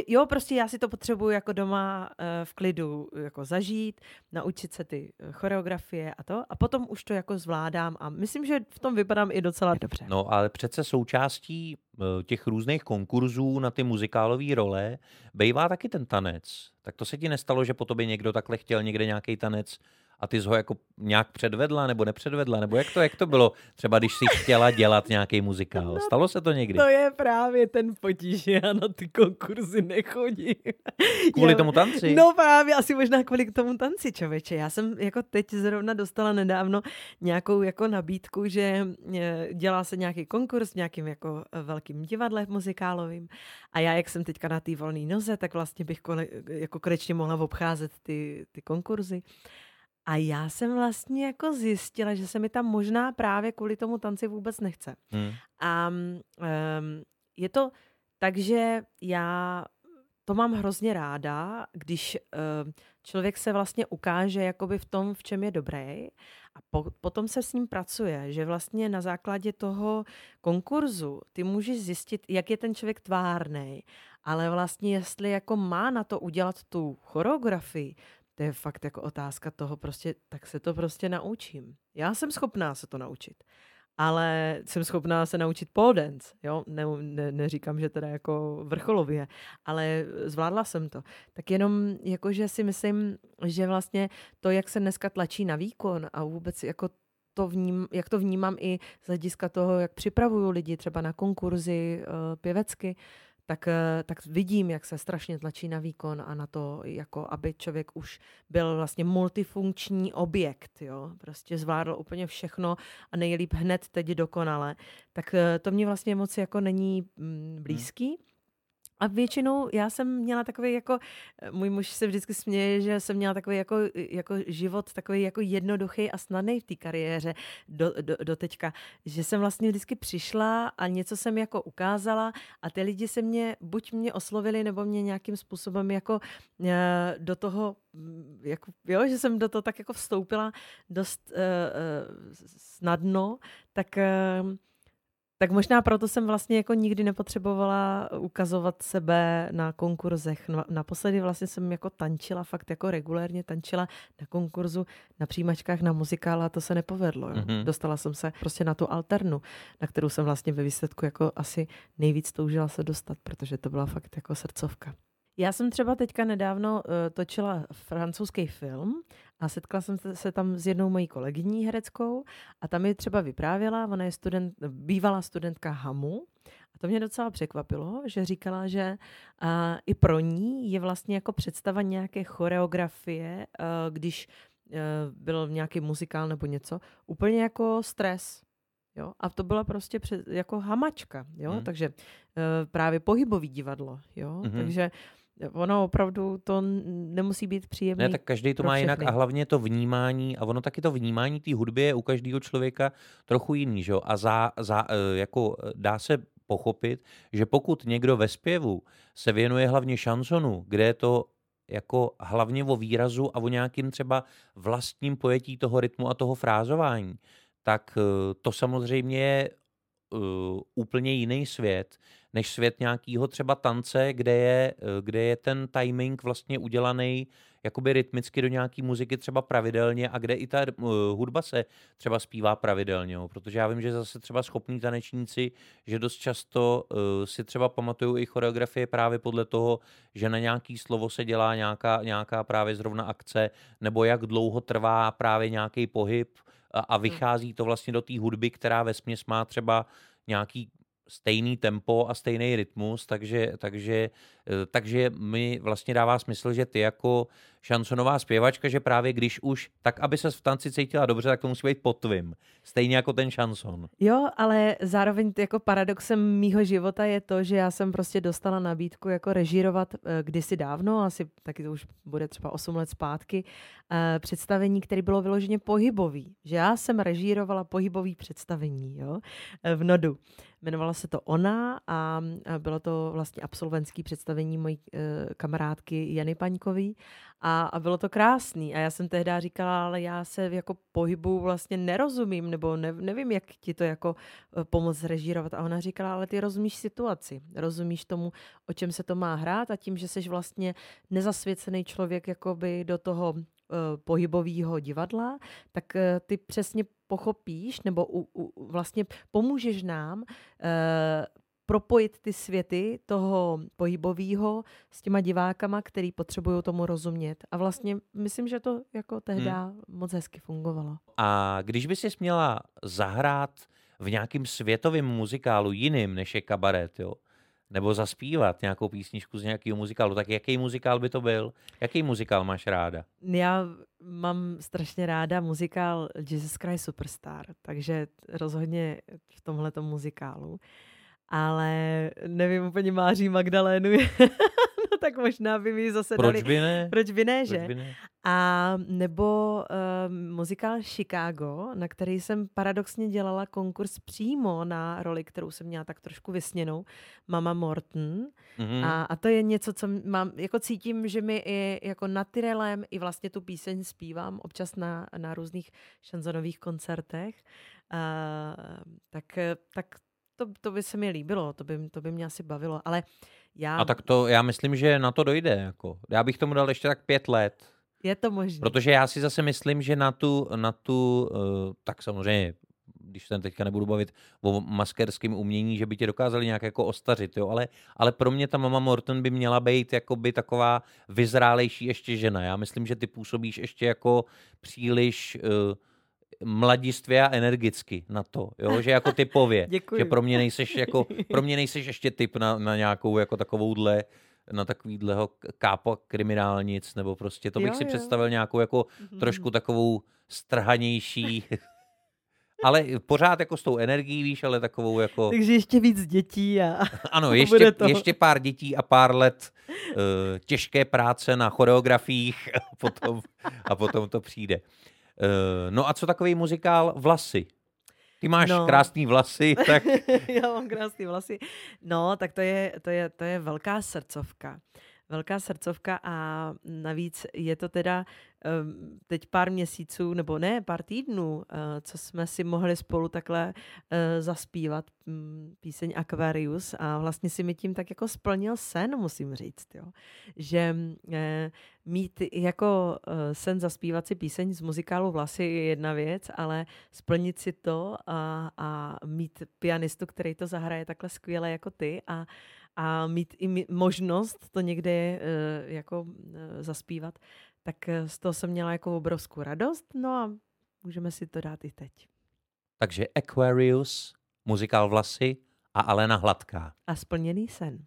jo, prostě já si to potřebuju jako doma eh, v klidu jako zažít, naučit se ty eh, choreografie a to a potom už to jako zvládám a myslím, že v tom vypadám i docela dobře. No ale přece součástí těch různých konkurzů na ty muzikálové role bývá taky ten tanec. Tak to se ti nestalo, že po tobě někdo takhle chtěl někde nějaký tanec a ty jsi ho jako nějak předvedla nebo nepředvedla, nebo jak to, jak to bylo třeba, když jsi chtěla dělat nějaký muzikál? No, Stalo se to někdy? To je právě ten potíž, že já na ty konkurzy nechodím. Kvůli já, tomu tanci? No právě, asi možná kvůli tomu tanci, čověče. Já jsem jako teď zrovna dostala nedávno nějakou jako nabídku, že e, dělá se nějaký konkurs v nějakým jako velkým divadle muzikálovým a já, jak jsem teďka na té volné noze, tak vlastně bych kole, jako konečně mohla obcházet ty, ty konkurzy. A já jsem vlastně jako zjistila, že se mi tam možná právě kvůli tomu tanci vůbec nechce. Hmm. A um, je to tak, že já to mám hrozně ráda, když uh, člověk se vlastně ukáže jakoby v tom, v čem je dobrý a po, potom se s ním pracuje, že vlastně na základě toho konkurzu ty můžeš zjistit, jak je ten člověk tvárný, ale vlastně jestli jako má na to udělat tu choreografii, to je fakt jako otázka toho prostě, tak se to prostě naučím. Já jsem schopná se to naučit. Ale jsem schopná se naučit pole dance, jo, ne, ne, neříkám, že teda jako vrcholově, ale zvládla jsem to. Tak jenom jakože si myslím, že vlastně to, jak se dneska tlačí na výkon a vůbec jako to vním, jak to vnímám i z hlediska toho, jak připravuju lidi třeba na konkurzy uh, pěvecky, tak, eh, tak vidím, jak se strašně tlačí na výkon a na to, jako aby člověk už byl vlastně multifunkční objekt, jo, prostě zvládl úplně všechno a nejlíp hned teď dokonale, tak eh, to mě vlastně moc jako není mm, blízký. Hmm. A většinou já jsem měla takový jako, můj muž se vždycky směje, že jsem měla takový jako, jako život, takový jako jednoduchý a snadný v té kariéře do, do, do teďka, že jsem vlastně vždycky přišla a něco jsem jako ukázala a ty lidi se mě, buď mě oslovili, nebo mě nějakým způsobem jako eh, do toho, mm, jako, jo, že jsem do toho tak jako vstoupila dost uh, snadno, tak uh, tak možná proto jsem vlastně jako nikdy nepotřebovala ukazovat sebe na konkurzech. No, naposledy vlastně jsem jako tančila, fakt jako regulérně tančila na konkurzu, na přijímačkách, na muzikál a to se nepovedlo. Jo. Mm-hmm. Dostala jsem se prostě na tu alternu, na kterou jsem vlastně ve výsledku jako asi nejvíc toužila se dostat, protože to byla fakt jako srdcovka. Já jsem třeba teďka nedávno uh, točila francouzský film a setkala jsem se tam s jednou mojí kolegyní hereckou a tam mi třeba vyprávěla, ona je student, bývalá studentka HAMu a to mě docela překvapilo, že říkala, že uh, i pro ní je vlastně jako představa nějaké choreografie, uh, když uh, byl nějaký muzikál nebo něco, úplně jako stres. Jo? A to byla prostě před, jako hamačka, jo? Hmm. takže uh, právě pohybový divadlo. Jo? Hmm. Takže ono opravdu to nemusí být příjemné. Ne, tak každý to má všechny. jinak a hlavně to vnímání, a ono taky to vnímání té hudby je u každého člověka trochu jiný, že? A za, za, e, jako e, dá se pochopit, že pokud někdo ve zpěvu se věnuje hlavně šansonu, kde je to jako hlavně o výrazu a o nějakým třeba vlastním pojetí toho rytmu a toho frázování, tak e, to samozřejmě je uh, úplně jiný svět, než svět nějakého třeba tance, kde je, uh, kde je ten timing vlastně udělaný jakoby rytmicky do nějaký muziky třeba pravidelně a kde i ta uh, hudba se třeba zpívá pravidelně, jo? protože já vím, že zase třeba schopní tanečníci, že dost často uh, si třeba pamatují i choreografie právě podle toho, že na nějaký slovo se dělá nějaká, nějaká právě zrovna akce, nebo jak dlouho trvá právě nějaký pohyb a, a hmm. vychází to vlastně do té hudby, která ve má třeba nějaký stejný tempo a stejný rytmus, takže, takže, eh, takže mi vlastně dává smysl, že ty jako šansonová zpěvačka, že právě když už, tak aby se v tanci cítila dobře, tak to musí být po tvým. Stejně jako ten šanson. Jo, ale zároveň jako paradoxem mýho života je to, že já jsem prostě dostala nabídku jako režírovat eh, kdysi dávno, asi taky to už bude třeba 8 let zpátky, eh, představení, které bylo vyloženě pohybový. Že já jsem režírovala pohybový představení jo, v Nodu. Jmenovala se to Ona a bylo to vlastně absolventský představení mojí e, kamarádky Jany Paňkový a, a bylo to krásný. A já jsem tehdy říkala, ale já se jako pohybu vlastně nerozumím, nebo ne, nevím, jak ti to jako e, pomoct režírovat. A ona říkala, ale ty rozumíš situaci, rozumíš tomu, o čem se to má hrát a tím, že jsi vlastně nezasvěcený člověk jakoby do toho Eh, pohybového divadla, tak eh, ty přesně pochopíš nebo u, u, vlastně pomůžeš nám uh, propojit ty světy toho pohybového s těma divákama, který potřebují tomu rozumět. A vlastně myslím, že to jako tehdy hmm. moc hezky fungovalo. A když by si měla zahrát v nějakým světovém muzikálu jiným než je kabaret, jo, nebo zaspívat nějakou písničku z nějakého muzikálu, tak jaký muzikál by to byl? Jaký muzikál máš ráda? Já mám strašně ráda muzikál Jesus Christ Superstar, takže rozhodně v tomhle muzikálu. Ale nevím, úplně máří Magdalénu. tak možná by mi zase Proč dali... by ne? Proč by ne, že? Proč by ne? A nebo uh, muzikál Chicago, na který jsem paradoxně dělala konkurs přímo na roli, kterou jsem měla tak trošku vysněnou, Mama Morton. Mm-hmm. A, a to je něco, co mám, jako cítím, že mi i jako na Tyrelem i vlastně tu píseň zpívám občas na, na různých šanzonových koncertech. Uh, tak, tak to, to by se mi líbilo, to by, to by mě asi bavilo, ale já... A tak to, já myslím, že na to dojde, jako. Já bych tomu dal ještě tak pět let. Je to možné. Protože já si zase myslím, že na tu, na tu uh, tak samozřejmě, když se teďka nebudu bavit o maskerském umění, že by tě dokázali nějak jako ostařit, jo, ale, ale pro mě ta mama Morton by měla být jakoby taková vyzrálejší ještě žena. Já myslím, že ty působíš ještě jako příliš uh, mladistvě a energicky na to, jo? že jako typově. Že pro mě nejseš, jako, pro mě nejseš ještě typ na, na nějakou jako takovouhle na takovýhleho kápa kriminálnic, nebo prostě to bych jo, si jo. představil nějakou jako mm-hmm. trošku takovou strhanější ale pořád jako s tou energií, víš, ale takovou jako... Takže ještě víc dětí a... Ano, ještě, ještě pár dětí a pár let uh, těžké práce na choreografiích a potom, a potom to přijde. Uh, no a co takový muzikál Vlasy? Ty máš no. krásný vlasy, tak... Já mám krásný vlasy. No, tak to je, to je, to je velká srdcovka velká srdcovka a navíc je to teda teď pár měsíců, nebo ne, pár týdnů, eh, co jsme si mohli spolu takhle eh, zaspívat mm, píseň Aquarius a vlastně si mi tím tak jako splnil sen, musím říct, jo. že eh, mít jako sen zaspívat si píseň z muzikálu Vlasy je jedna věc, ale splnit si to a, a mít pianistu, který to zahraje takhle skvěle jako ty a a mít i možnost to někde jako zaspívat, tak eh, z toho jsem měla jako obrovskou radost, no a můžeme si to dát i teď. Takže Aquarius, muzikál Vlasy a Alena Hladká. A splněný sen.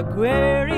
Aquarius.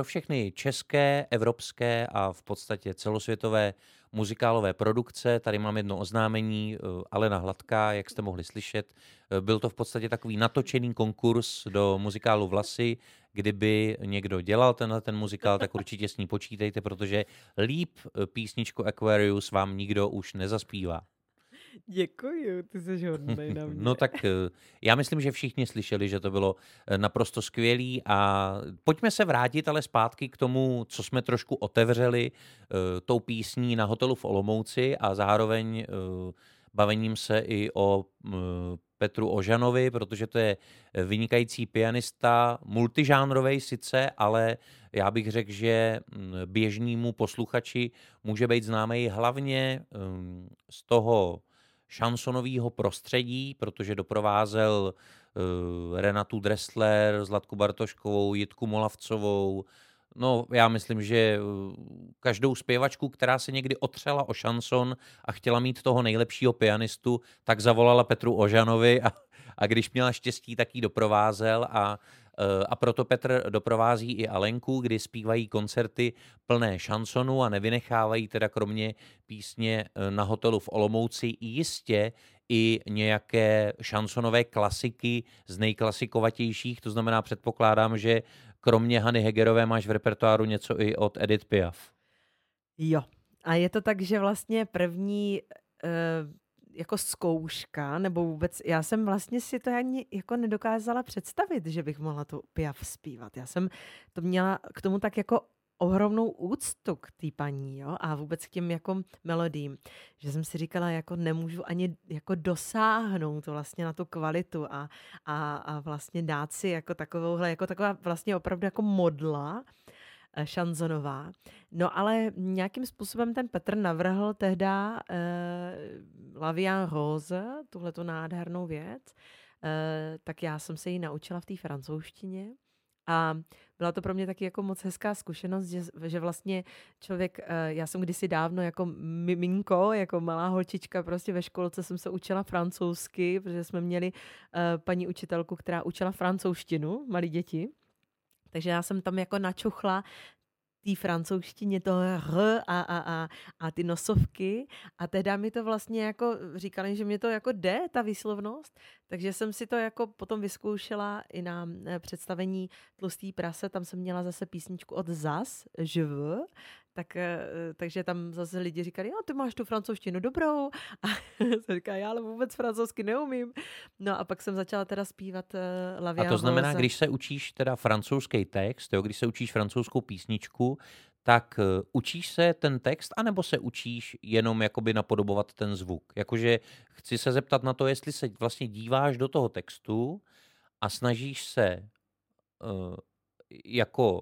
Pro všechny české, evropské a v podstatě celosvětové muzikálové produkce, tady mám jedno oznámení, eh, Alena Hladká, jak jste mohli slyšet, eh, byl to v podstatě takový natočený konkurs do muzikálu Vlasy, kdyby někdo dělal tenhle ten muzikál, tak určitě s ní počítejte, protože líp eh, písničku Aquarius vám nikdo už nezaspívá. Děkuju, ty jsi hodnej na mě. No tak eh, já myslím, že všichni slyšeli, že to bylo eh, naprosto skvělý a pojďme se vrátit ale zpátky k tomu, co jsme trošku otevřeli eh, tou písní na hotelu v Olomouci a zároveň bavením se i o Petru Ožanovi, protože to je vynikající pianista, multižánrovej sice, ale já bych řekl, že mm, běžnému posluchači může být známý hlavně mm, z toho šansonového prostředí, protože doprovázel uh, Renatu Dressler, Zlatku Bartoškovou, Jitku Molavcovou. No, já myslím, že uh, každou zpěvačku, která se někdy otřela o šanson a chtěla mít toho nejlepšího pianistu, tak zavolala Petru Ožanovi a, a když měla štěstí, tak ji doprovázel a eh, a proto Petr doprovází i Alenku, kdy zpívají koncerty plné šansonu a nevynechávají teda kromě písně eh, na hotelu v Olomouci jistě i nějaké šansonové klasiky z nejklasikovatějších, to znamená předpokládám, že kromě Hany Hegerové máš v repertoáru něco i od Edith Piaf. Jo. A je to tak, že vlastně první eh, jako zkouška, nebo vůbec, já jsem vlastně si to ani jako nedokázala představit, že bych mohla tu Piaf zpívat. Já jsem to měla k tomu tak jako ohromnou úctu k té paní, jo, a vůbec k těm jako melodím, že jsem si říkala, jako nemůžu ani jako dosáhnout to vlastně na tu kvalitu a, a, a vlastně dát si jako takovouhle, jako taková vlastně opravdu jako modla, šanzonová. No ale nějakým způsobem ten Petr navrhl tehda eh, Lavian Rose, tuhle tu nádhernou věc, eh, tak já jsem se ji naučila v té francouzštině. A byla to pro mě taky jako moc hezká zkušenost, že, že vlastně člověk, eh, já jsem kdysi dávno jako miminko, jako malá holčička, prostě ve školce jsem se učila francouzsky, protože jsme měli eh, paní učitelku, která učila francouzštinu, malí děti. Takže já jsem tam jako načuchla té francouzštině to r a, a, a, a ty nosovky a teda mi to vlastně jako říkali, že mě to jako jde, ta výslovnost, takže jsem si to jako potom vyzkoušela i na eh, představení Tlustý prase, tam jsem měla zase písničku od Zas, veux, tak, eh, takže tam zase lidi říkali, jo, ty máš tu francouzštinu dobrou. A jsem říkala, já ale vůbec francouzsky neumím. No a pak jsem začala teda zpívat uh, A to znamená, když se učíš teda francouzský text, jo, když se učíš francouzskou písničku, tak uh, učíš se ten text, anebo se učíš jenom jakoby napodobovat ten zvuk? Jakože chci se zeptat na to, jestli se vlastně díváš do toho textu a snažíš se uh, jako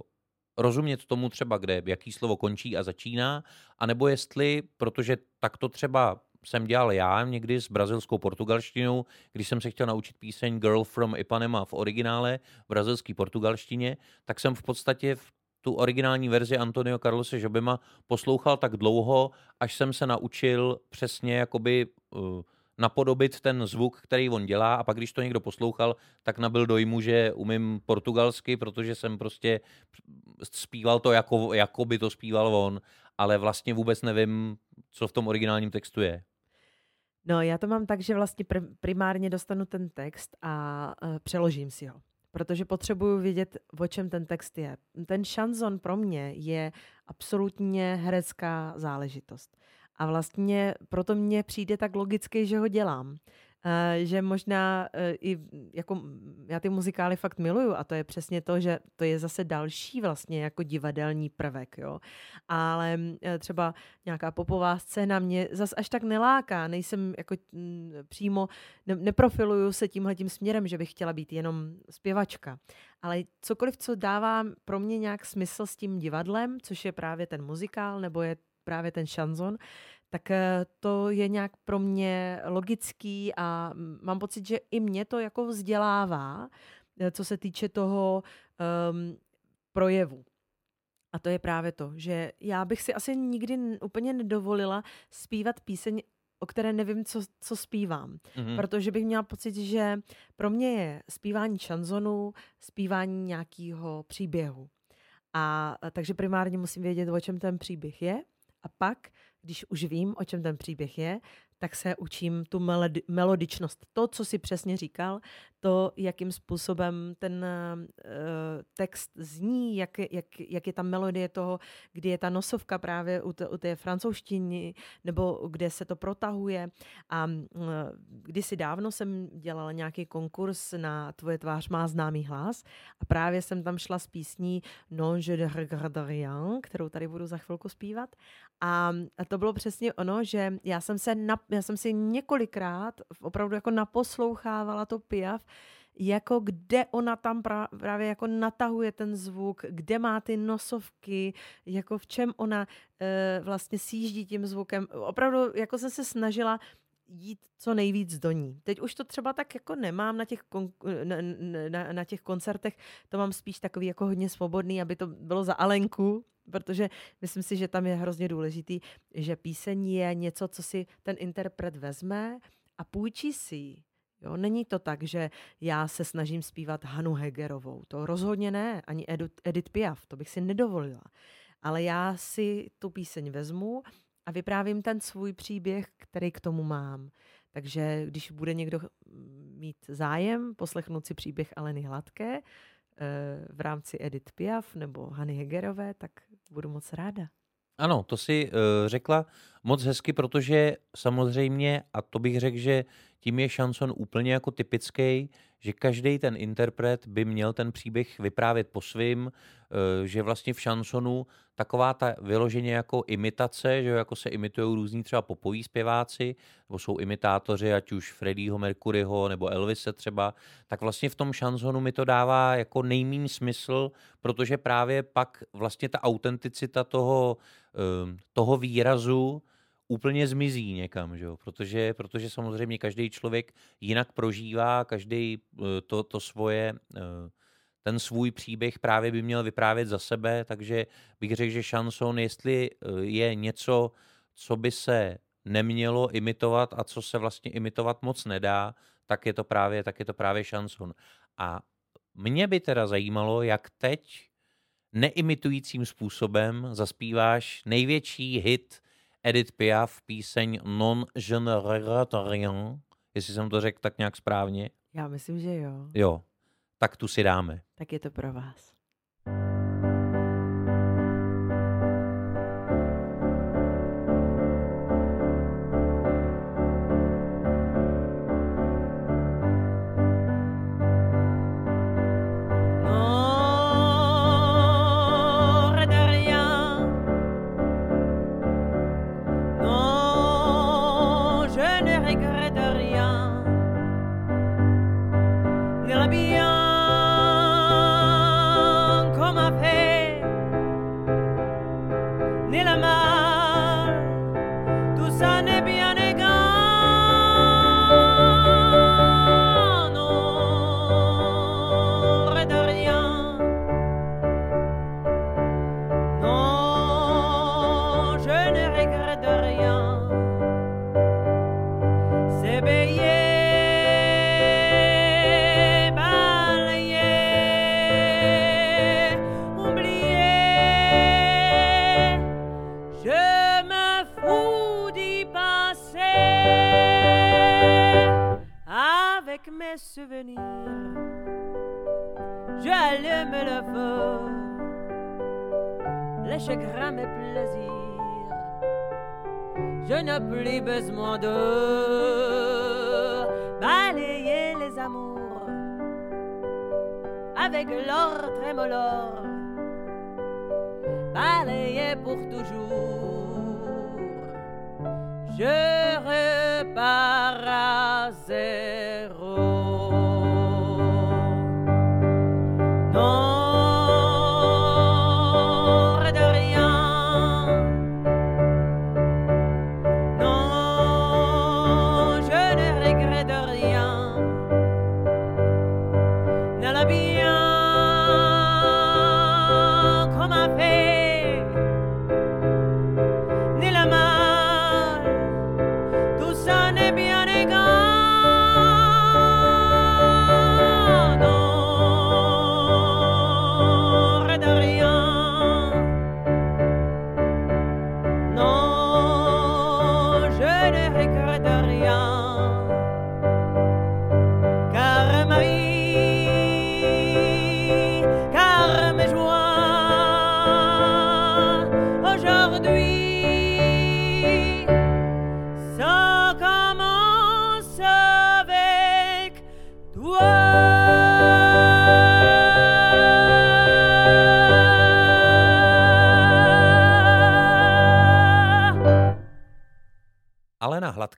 rozumět tomu třeba, kde jaký slovo končí a začíná, anebo jestli, protože tak to třeba jsem dělal já někdy s brazilskou portugalštinou, když jsem se chtěl naučit píseň Girl from Ipanema v originále v brazilské portugalštině, tak jsem v podstatě v tu originální verzi Antonio Carlose Jobima poslouchal tak dlouho, až jsem se naučil přesně jakoby uh, napodobit ten zvuk, který on dělá a pak, když to někdo poslouchal, tak nabil dojmu, že umím portugalsky, protože jsem prostě zpíval to, jako, jako by to zpíval on, ale vlastně vůbec nevím, co v tom originálním textu je. No, já to mám tak, že vlastně primárně dostanu ten text a uh, přeložím si ho protože potřebuju vědět, o čem ten text je. Ten šanzon pro mě je absolutně herecká záležitost. A vlastně proto mně přijde tak logicky, že ho dělám. Uh, že možná uh, i jako já ty muzikály fakt miluju a to je přesně to, že to je zase další vlastně jako divadelní prvek, jo. Ale uh, třeba nějaká popová scéna mě zas až tak neláká, nejsem jako m, přímo, ne, neprofiluju se tímhle tím směrem, že bych chtěla být jenom zpěvačka. Ale cokoliv, co dává pro mě nějak smysl s tím divadlem, což je právě ten muzikál, nebo je právě ten šanzon, tak eh, to je nějak pro mě logický a mám pocit, že i mě to jako vzdělává, eh, co se týče toho um, projevu. A to je právě to, že já bych si asi nikdy úplně nedovolila zpívat píseň, o které nevím, co, co zpívám. Mm-hmm. Protože bych měla pocit, že pro mě je zpívání šanzonu, zpívání nějakého příběhu. A, a takže primárně musím vědět, o čem ten příběh je. A pak když už vím, o čem ten příběh je, tak se učím tu melodi- melodičnost. To, co si přesně říkal, to, jakým způsobem ten uh, text zní, jak, jak, jak je ta melodie toho, kdy je ta nosovka právě u, t- u té francouzštiny, nebo kde se to protahuje. A uh, kdysi dávno jsem dělala nějaký konkurs na Tvoje tvář má známý hlas a právě jsem tam šla s písní Non je de regarde rien, kterou tady budu za chvilku zpívat. A to bylo přesně ono, že já jsem se na, já jsem si několikrát opravdu jako naposlouchávala to piaf, jako kde ona tam právě jako natahuje ten zvuk, kde má ty nosovky, jako v čem ona e, vlastně sjíždí tím zvukem. Opravdu jako jsem se snažila jít co nejvíc do ní. Teď už to třeba tak jako nemám na těch, kon, na, na, na těch koncertech, to mám spíš takový jako hodně svobodný, aby to bylo za Alenku, protože myslím si, že tam je hrozně důležitý, že píseň je něco, co si ten interpret vezme a půjčí si ji. Jo, není to tak, že já se snažím zpívat Hanu Hegerovou. To rozhodně ne, ani Edith, Edith Piaf, to bych si nedovolila. Ale já si tu píseň vezmu a vyprávím ten svůj příběh, který k tomu mám. Takže když bude někdo mít zájem poslechnout si příběh Aleny Hladké, Eh, v rámci Edith Piaf nebo Hany Hegerové, tak budu moc ráda. Ano, to si uh, řekla moc hezky, protože samozřejmě, a to bych řekl, že tím je šanson úplně jako typický, že každý ten interpret by měl ten příběh vyprávět po svým, eh, že vlastně v šansonu taková ta vyloženě jako imitace, že jako se imitují různí třeba popoví zpěváci, nebo jsou imitátoři, ať už Freddieho Mercuryho nebo Elvise třeba, tak vlastně v tom šansonu mi to dává jako nejmín smysl, protože právě pak vlastně ta autenticita toho, eh, toho výrazu úplně zmizí někam, že jo? Protože, protože samozřejmě každý člověk jinak prožívá, každý eh, to, to svoje, eh, ten svůj příběh právě by měl vyprávět za sebe, takže bych řekl, že šanson, jestli eh, je něco, co by se nemělo imitovat a co se vlastně imitovat moc nedá, tak je to právě, tak je to právě šanson. A mě by teda zajímalo, jak teď neimitujícím způsobem zaspíváš největší hit Edith Piaf píseň Non je ne regrette rien, jestli jsem to řekl tak nějak správně. Já myslím, že jo. Jo, tak tu si dáme. Tak je to pro vás.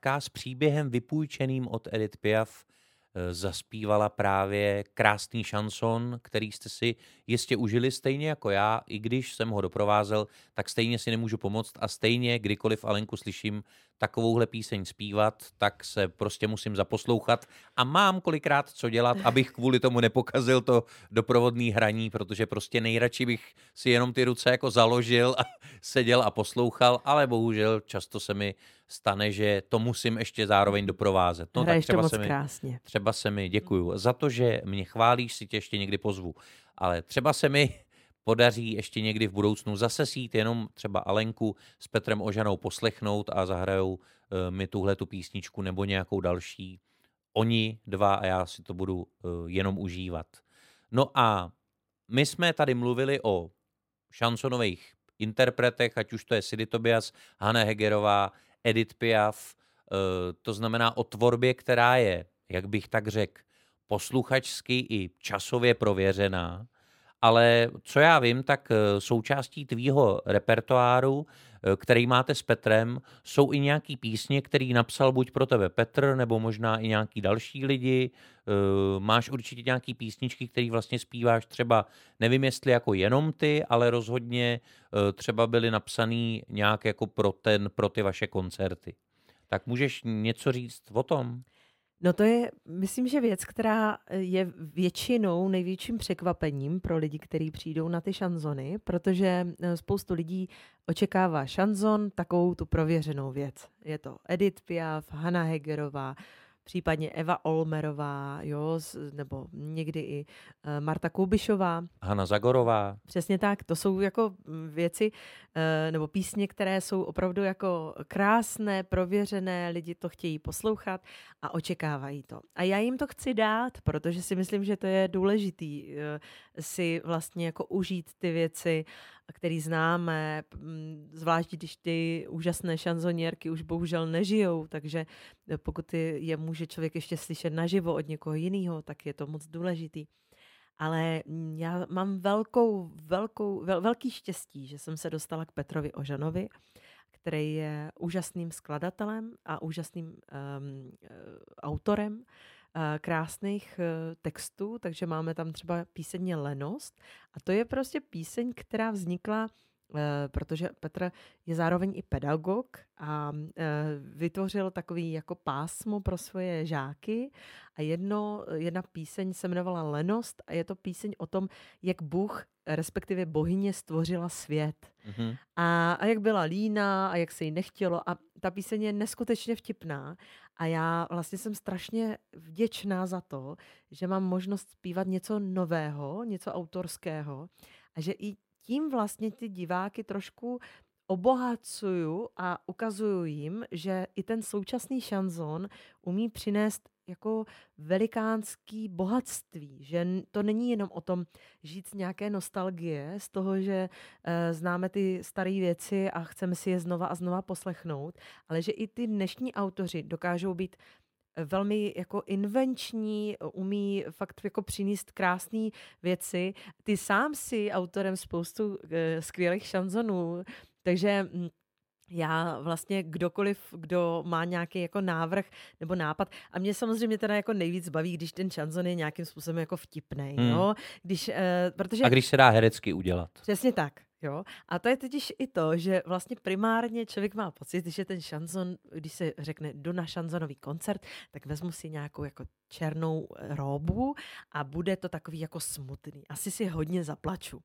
Hladká s příběhem vypůjčeným od Edith Piaf eh, zaspívala právě krásný šanson, který jste si jistě užili stejně jako já, i když jsem ho doprovázel, tak stejně si nemůžu pomoct a stejně kdykoliv Alenku slyším takovouhle píseň zpívat, tak se prostě musím zaposlouchat a mám kolikrát co dělat, abych kvůli tomu nepokazil to doprovodný hraní, protože prostě nejradši bych si jenom ty ruce jako založil a seděl a poslouchal, ale bohužel často se mi stane, že to musím ještě zároveň doprovázet. No, Hraješ to třeba moc se mi, krásně. třeba se mi, děkuju, za to, že mě chválíš, si tě ještě někdy pozvu. Ale třeba se mi podaří ještě někdy v budoucnu zase sít jenom třeba Alenku s Petrem Ožanou poslechnout a zahrajou uh, mi tuhle tu písničku nebo nějakou další. Oni dva a já si to budu uh, jenom užívat. No a my jsme tady mluvili o šansonových interpretech, ať už to je Sidy Tobias, Hanna Hegerová, Edith Piaf, uh, to znamená o tvorbě, která je, jak bych tak řekl, posluchačsky i časově prověřená, ale co já vím, tak eh, součástí tvýho repertoáru, eh, který máte s Petrem, jsou i nějaký písně, který napsal buď pro tebe Petr, nebo možná i nějaký další lidi. Eh, Máš určitě nějaký písničky, který vlastně zpíváš třeba, nevím jestli jako jenom ty, ale rozhodně třeba byly napsaný nějak jako pro, ten, pro ty vaše koncerty. Tak můžeš něco říct o tom? No to je, myslím, že věc, která je většinou největším překvapením pro lidi, kteří přijdou na ty šanzony, protože eh, spoustu lidí očekává šanzon, takovou tu prověřenou věc. Je to Edith Piaf, Hanna Hegerová, případně Eva Olmerová, jo, nebo někdy i eh, Marta Kubišová. Hanna Zagorová. Přesně tak, to jsou jako mm, věci eh, nebo písně, které jsou opravdu jako krásné, prověřené, lidi to chtějí poslouchat a očekávají to. A já jim to chci dát, protože si myslím, že to je důležitý eh, si vlastně jako užít ty věci, které známe, zvlášť když ty úžasné šanzonierky už bohužel nežijou, takže eh, pokud je může člověk ještě slyšet naživo od někoho jiného, tak je to moc důležitý. Ale já mám velkou, velkou, vel, velký štěstí, že jsem se dostala k Petrovi Ožanovi, který je úžasným skladatelem a úžasným um, autorem krásných uh, textů, takže máme tam třeba píseň Lenost a to je prostě píseň, která vznikla protože Petr je zároveň i pedagog a eh, vytvořil takový jako pásmo pro svoje žáky a jedno, jedna píseň se jmenovala Lenost a je to píseň o tom, jak Bůh, respektive bohyně stvořila svět. Mm-hmm. A, a jak byla líná a jak se jí nechtělo a ta píseň je neskutečně vtipná a já vlastně jsem strašně vděčná za to, že mám možnost zpívat něco nového, něco autorského a že i tím vlastně ty diváky trošku obohacuju a ukazuju jim, že i ten současný šanzon umí přinést jako velikánský bohatství, že to není jenom o tom žít nějaké nostalgie, z toho, že e, známe ty staré věci a chceme si je znova a znova poslechnout, ale že i ty dnešní autoři dokážou být velmi jako invenční, umí fakt jako přinést krásné věci. Ty sám si autorem spoustu uh, skvělých šanzonů, takže mm, já vlastně kdokoliv, kdo má nějaký jako návrh nebo nápad. A mě samozřejmě teda jako nejvíc baví, když ten šanzon je nějakým způsobem jako vtipný. Hmm. No? Když, uh, protože... A když se dá herecky udělat. Přesně tak. Jo? A to je totiž i to, že vlastně primárně člověk má pocit, že ten šanzon, když se řekne jdu na šanzonový koncert, tak vezmu si nějakou jako černou róbu a bude to takový jako smutný. Asi si hodně zaplaču.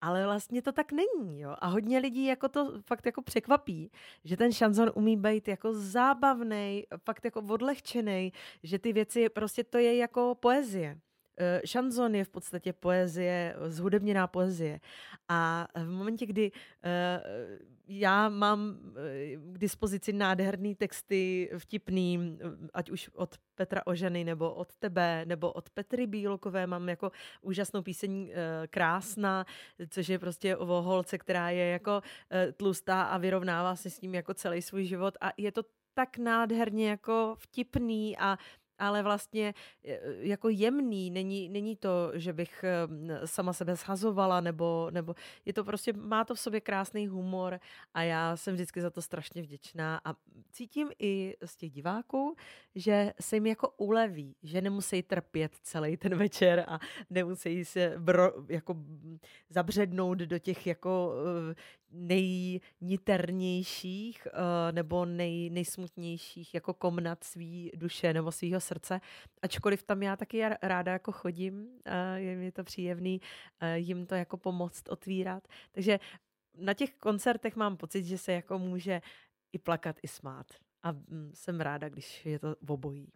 Ale vlastně to tak není, jo. A hodně lidí jako to fakt jako překvapí, že ten šanzon umí být jako zábavný, fakt jako odlehčený, že ty věci, prostě to je jako poezie. Eh, šanzon je v podstatě poezie, zhudebněná poezie. A v momentě, kdy eh, já mám eh, k dispozici nádherný texty, vtipný, ať už od Petra Oženy, nebo od tebe, nebo od Petry Bílkové, mám jako úžasnou píseň Krásná, což je prostě o holce, která je jako tlustá a vyrovnává se s ním jako celý svůj život a je to tak nádherně jako vtipný a ale vlastně e, jako jemný, není, není to, že bych sama sebe schazovala, nebo, nebo je to prostě, má to v sobě krásný humor a já jsem vždycky za to strašně vděčná a cítím i z těch diváků, že se jim jako uleví, že nemusí trpět celý ten večer a nemusí se bro, jako zabřednout do těch jako e, nejniternějších uh, nebo nej, nejsmutnějších jako komnat svý duše nebo svého srdce. Ačkoliv tam já taky ráda jako chodím, uh, je mi to příjemný uh, jim to jako pomoct otvírat. Takže na těch koncertech mám pocit, že se jako může i plakat, i smát. A mm, jsem ráda, když je to v obojí.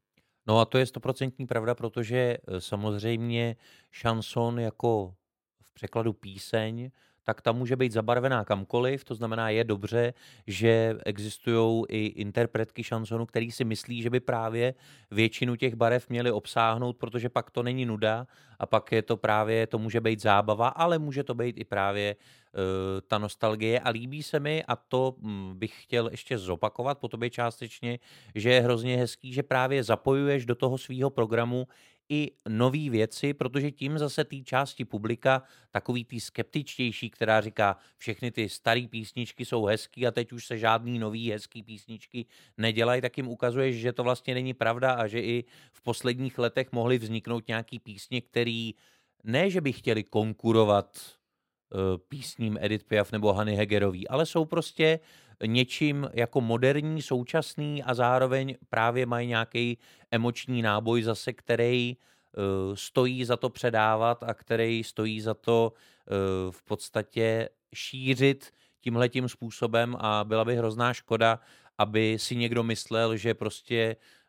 No a to je stoprocentní pravda, protože samozřejmě šanson jako v překladu píseň tak ta může být zabarvená kamkoliv, to znamená je dobře, že existují i interpretky šansonu, který si myslí, že by právě většinu těch barev měly obsáhnout, protože pak to není nuda a pak je to právě, to může být zábava, ale může to být i právě uh, ta nostalgie. A líbí se mi a to hm, bych chtěl ještě zopakovat po tobě částečně, že je hrozně hezký, že právě zapojuješ do toho svého programu i nové věci, protože tím zase té části publika, takový tý skeptičtější, která říká, všechny ty staré písničky jsou hezký a teď už se žádný nový hezký písničky nedělají, tak jim ukazuješ, že to vlastně není pravda a že i v posledních letech mohly vzniknout nějaký písně, který ne, že by chtěli konkurovat písním Edith Piaf nebo Hany Hegerový, ale jsou prostě něčím jako moderní, současný a zároveň právě mají nějaký emoční náboj zase, který uh, stojí za to předávat a který stojí za to uh, v podstatě šířit tímhletím způsobem a byla by hrozná škoda, aby si někdo myslel, že prostě Eh,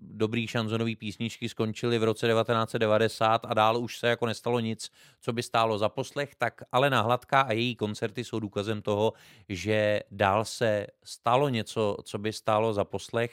dobrý šanzonové písničky skončily v roce 1990 a dál už se jako nestalo nic, co by stálo za poslech, tak Alena Hladká a její koncerty jsou důkazem toho, že dál se stalo něco, co by stálo za poslech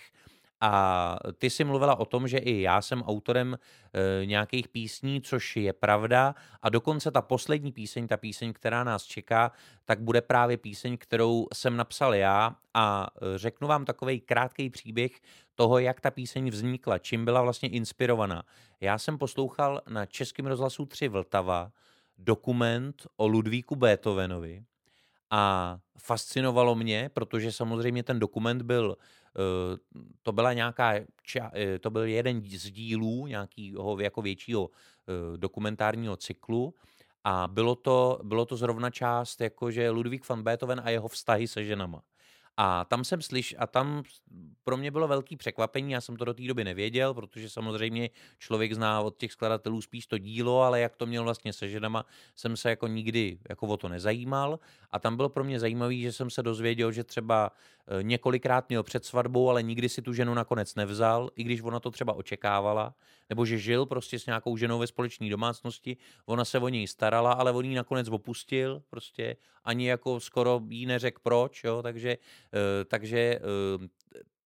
a ty jsi mluvila o tom, že i já jsem autorem e, nějakých písní, což je pravda. A dokonce ta poslední píseň, ta píseň, která nás čeká, tak bude právě píseň, kterou jsem napsal já. A e, řeknu vám takový krátký příběh toho, jak ta píseň vznikla, čím byla vlastně inspirovaná. Já jsem poslouchal na Českém rozhlasu 3 Vltava dokument o Ludvíku Beethovenovi a fascinovalo mě, protože samozřejmě ten dokument byl Eh, to byla nějaká, eh, to byl jeden z dílů nějakého jako většího eh, dokumentárního cyklu A bylo to, bylo to zrovna část, jakože Ludvík van Beethoven a jeho vztahy se ženama. A tam jsem slyš, a tam pro mě bylo velký překvapení, já jsem to do té doby nevěděl, protože samozřejmě člověk zná od těch skladatelů spíš to dílo, ale jak to měl vlastně se ženama, jsem se jako nikdy jako o to nezajímal. A tam bylo pro mě zajímavé, že jsem se dozvěděl, že třeba několikrát měl před svatbou, ale nikdy si tu ženu nakonec nevzal, i když ona to třeba očekávala, nebo že žil prostě s nějakou ženou ve společné domácnosti, ona se o něj starala, ale on ji nakonec opustil, prostě ani jako skoro jí neřekl proč, jo, takže, uh, takže uh,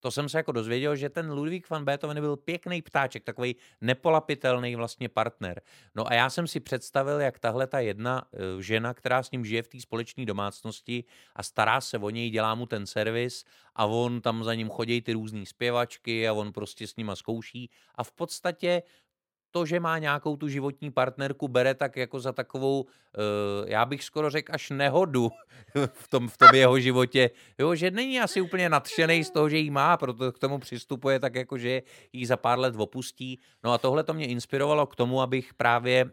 to jsem se jako dozvěděl, že ten Ludvík van Beethoven byl pěkný ptáček, takový nepolapitelný vlastně partner. No a já jsem si představil, jak tahle ta jedna uh, žena, která s ním žije v té společné domácnosti a stará se o něj, dělá mu ten servis a on tam za ním chodí ty různé zpěvačky a on prostě s nima zkouší a v podstatě to, že má nějakou tu životní partnerku, bere tak jako za takovou, uh, já bych skoro řekl, až nehodu v tom, v tom jeho životě. Jo, že není asi úplně nadšený z toho, že jí má, proto k tomu přistupuje tak jako, že jí za pár let opustí. No a tohle to mě inspirovalo k tomu, abych právě uh,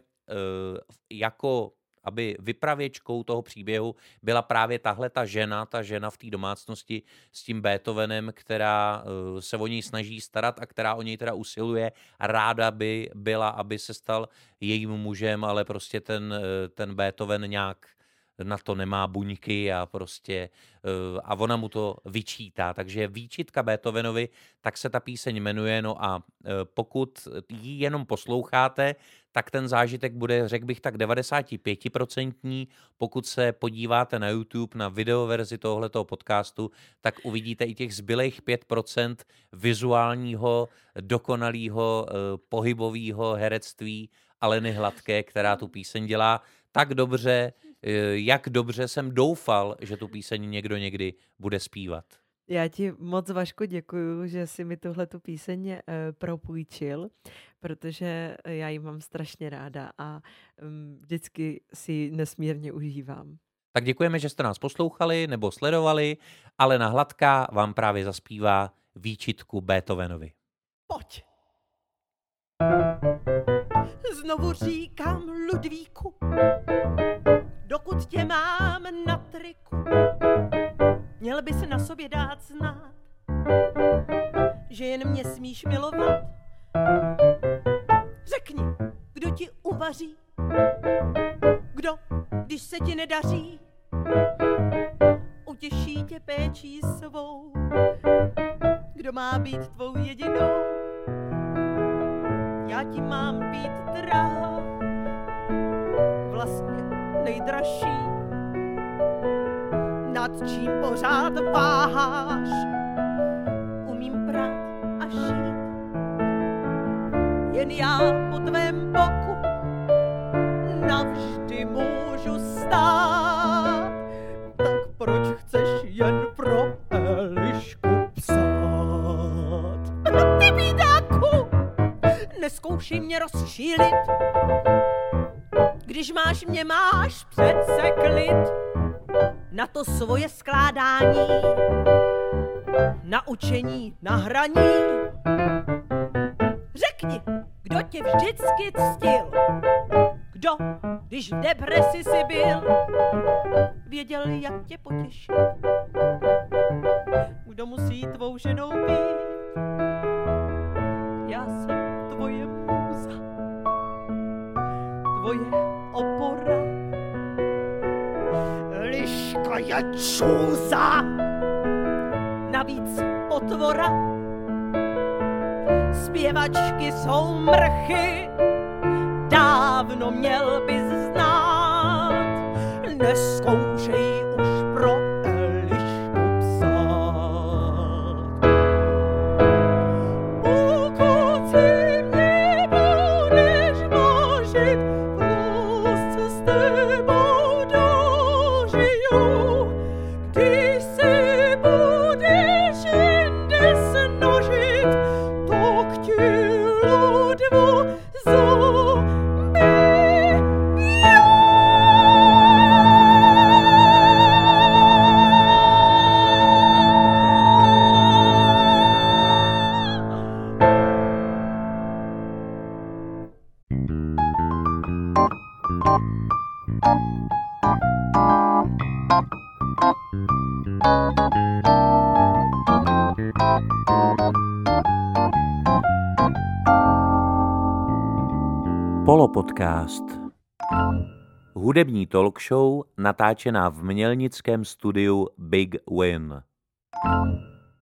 jako aby vypravěčkou toho příběhu byla právě tahle ta žena, ta žena v té domácnosti s tím Beethovenem, která eh, se o něj snaží starat a která o něj teda usiluje ráda by byla, aby se stal jejím mužem, ale prostě ten, eh, ten Beethoven nějak na to nemá buňky a prostě eh, a ona mu to vyčítá. Takže výčitka Beethovenovi, tak se ta píseň jmenuje, no a pokud ji jenom posloucháte, tak ten zážitek bude, řekl bych, tak 95%. Pokud se podíváte na YouTube na videoverzi tohoto podcastu, tak uvidíte i těch zbylejch 5% vizuálního, dokonalého, eh, pohybového herectví Aleny Hladké, která tu píseň dělá tak dobře, eh, jak dobře jsem doufal, že tu píseň někdo někdy bude zpívat. Já ti moc, Vašku, děkuju, že jsi mi tuhle tu píseň uh, propůjčil, protože já ji mám strašně ráda a um, vždycky si ji nesmírně užívám. Tak děkujeme, že jste nás poslouchali nebo sledovali. ale na Hladká vám právě zaspívá výčitku Beethovenovi. Pojď! Znovu říkám Ludvíku, dokud tě mám na triku, Měl by se na sobě dát znát, že jen mě smíš milovat. Řekni, kdo ti uvaří, kdo, když se ti nedaří, utěší tě péčí svou, kdo má být tvou jedinou. Já ti mám být drahá, vlastně nejdražší nad čím pořád váháš. Umím prát a šít, jen já po tvém boku navždy můžu stát. Tak proč chceš jen pro Elišku psát? Ty bídáku, neskoušej mě rozčílit, když máš mě, máš přece klid. Na to svoje skládání, na učení, na hraní. Řekni, kdo tě vždycky ctil, kdo, když v depresi si byl, věděl, jak tě potěšit, kdo musí tvou ženou být. Já jsem tvoje muza, tvoje je čůza, navíc potvora. Zpěvačky jsou mrchy, dávno měl bys znát, neskoušej Polopodcast. Hudební talk show natáčená v mělnickém studiu Big Win.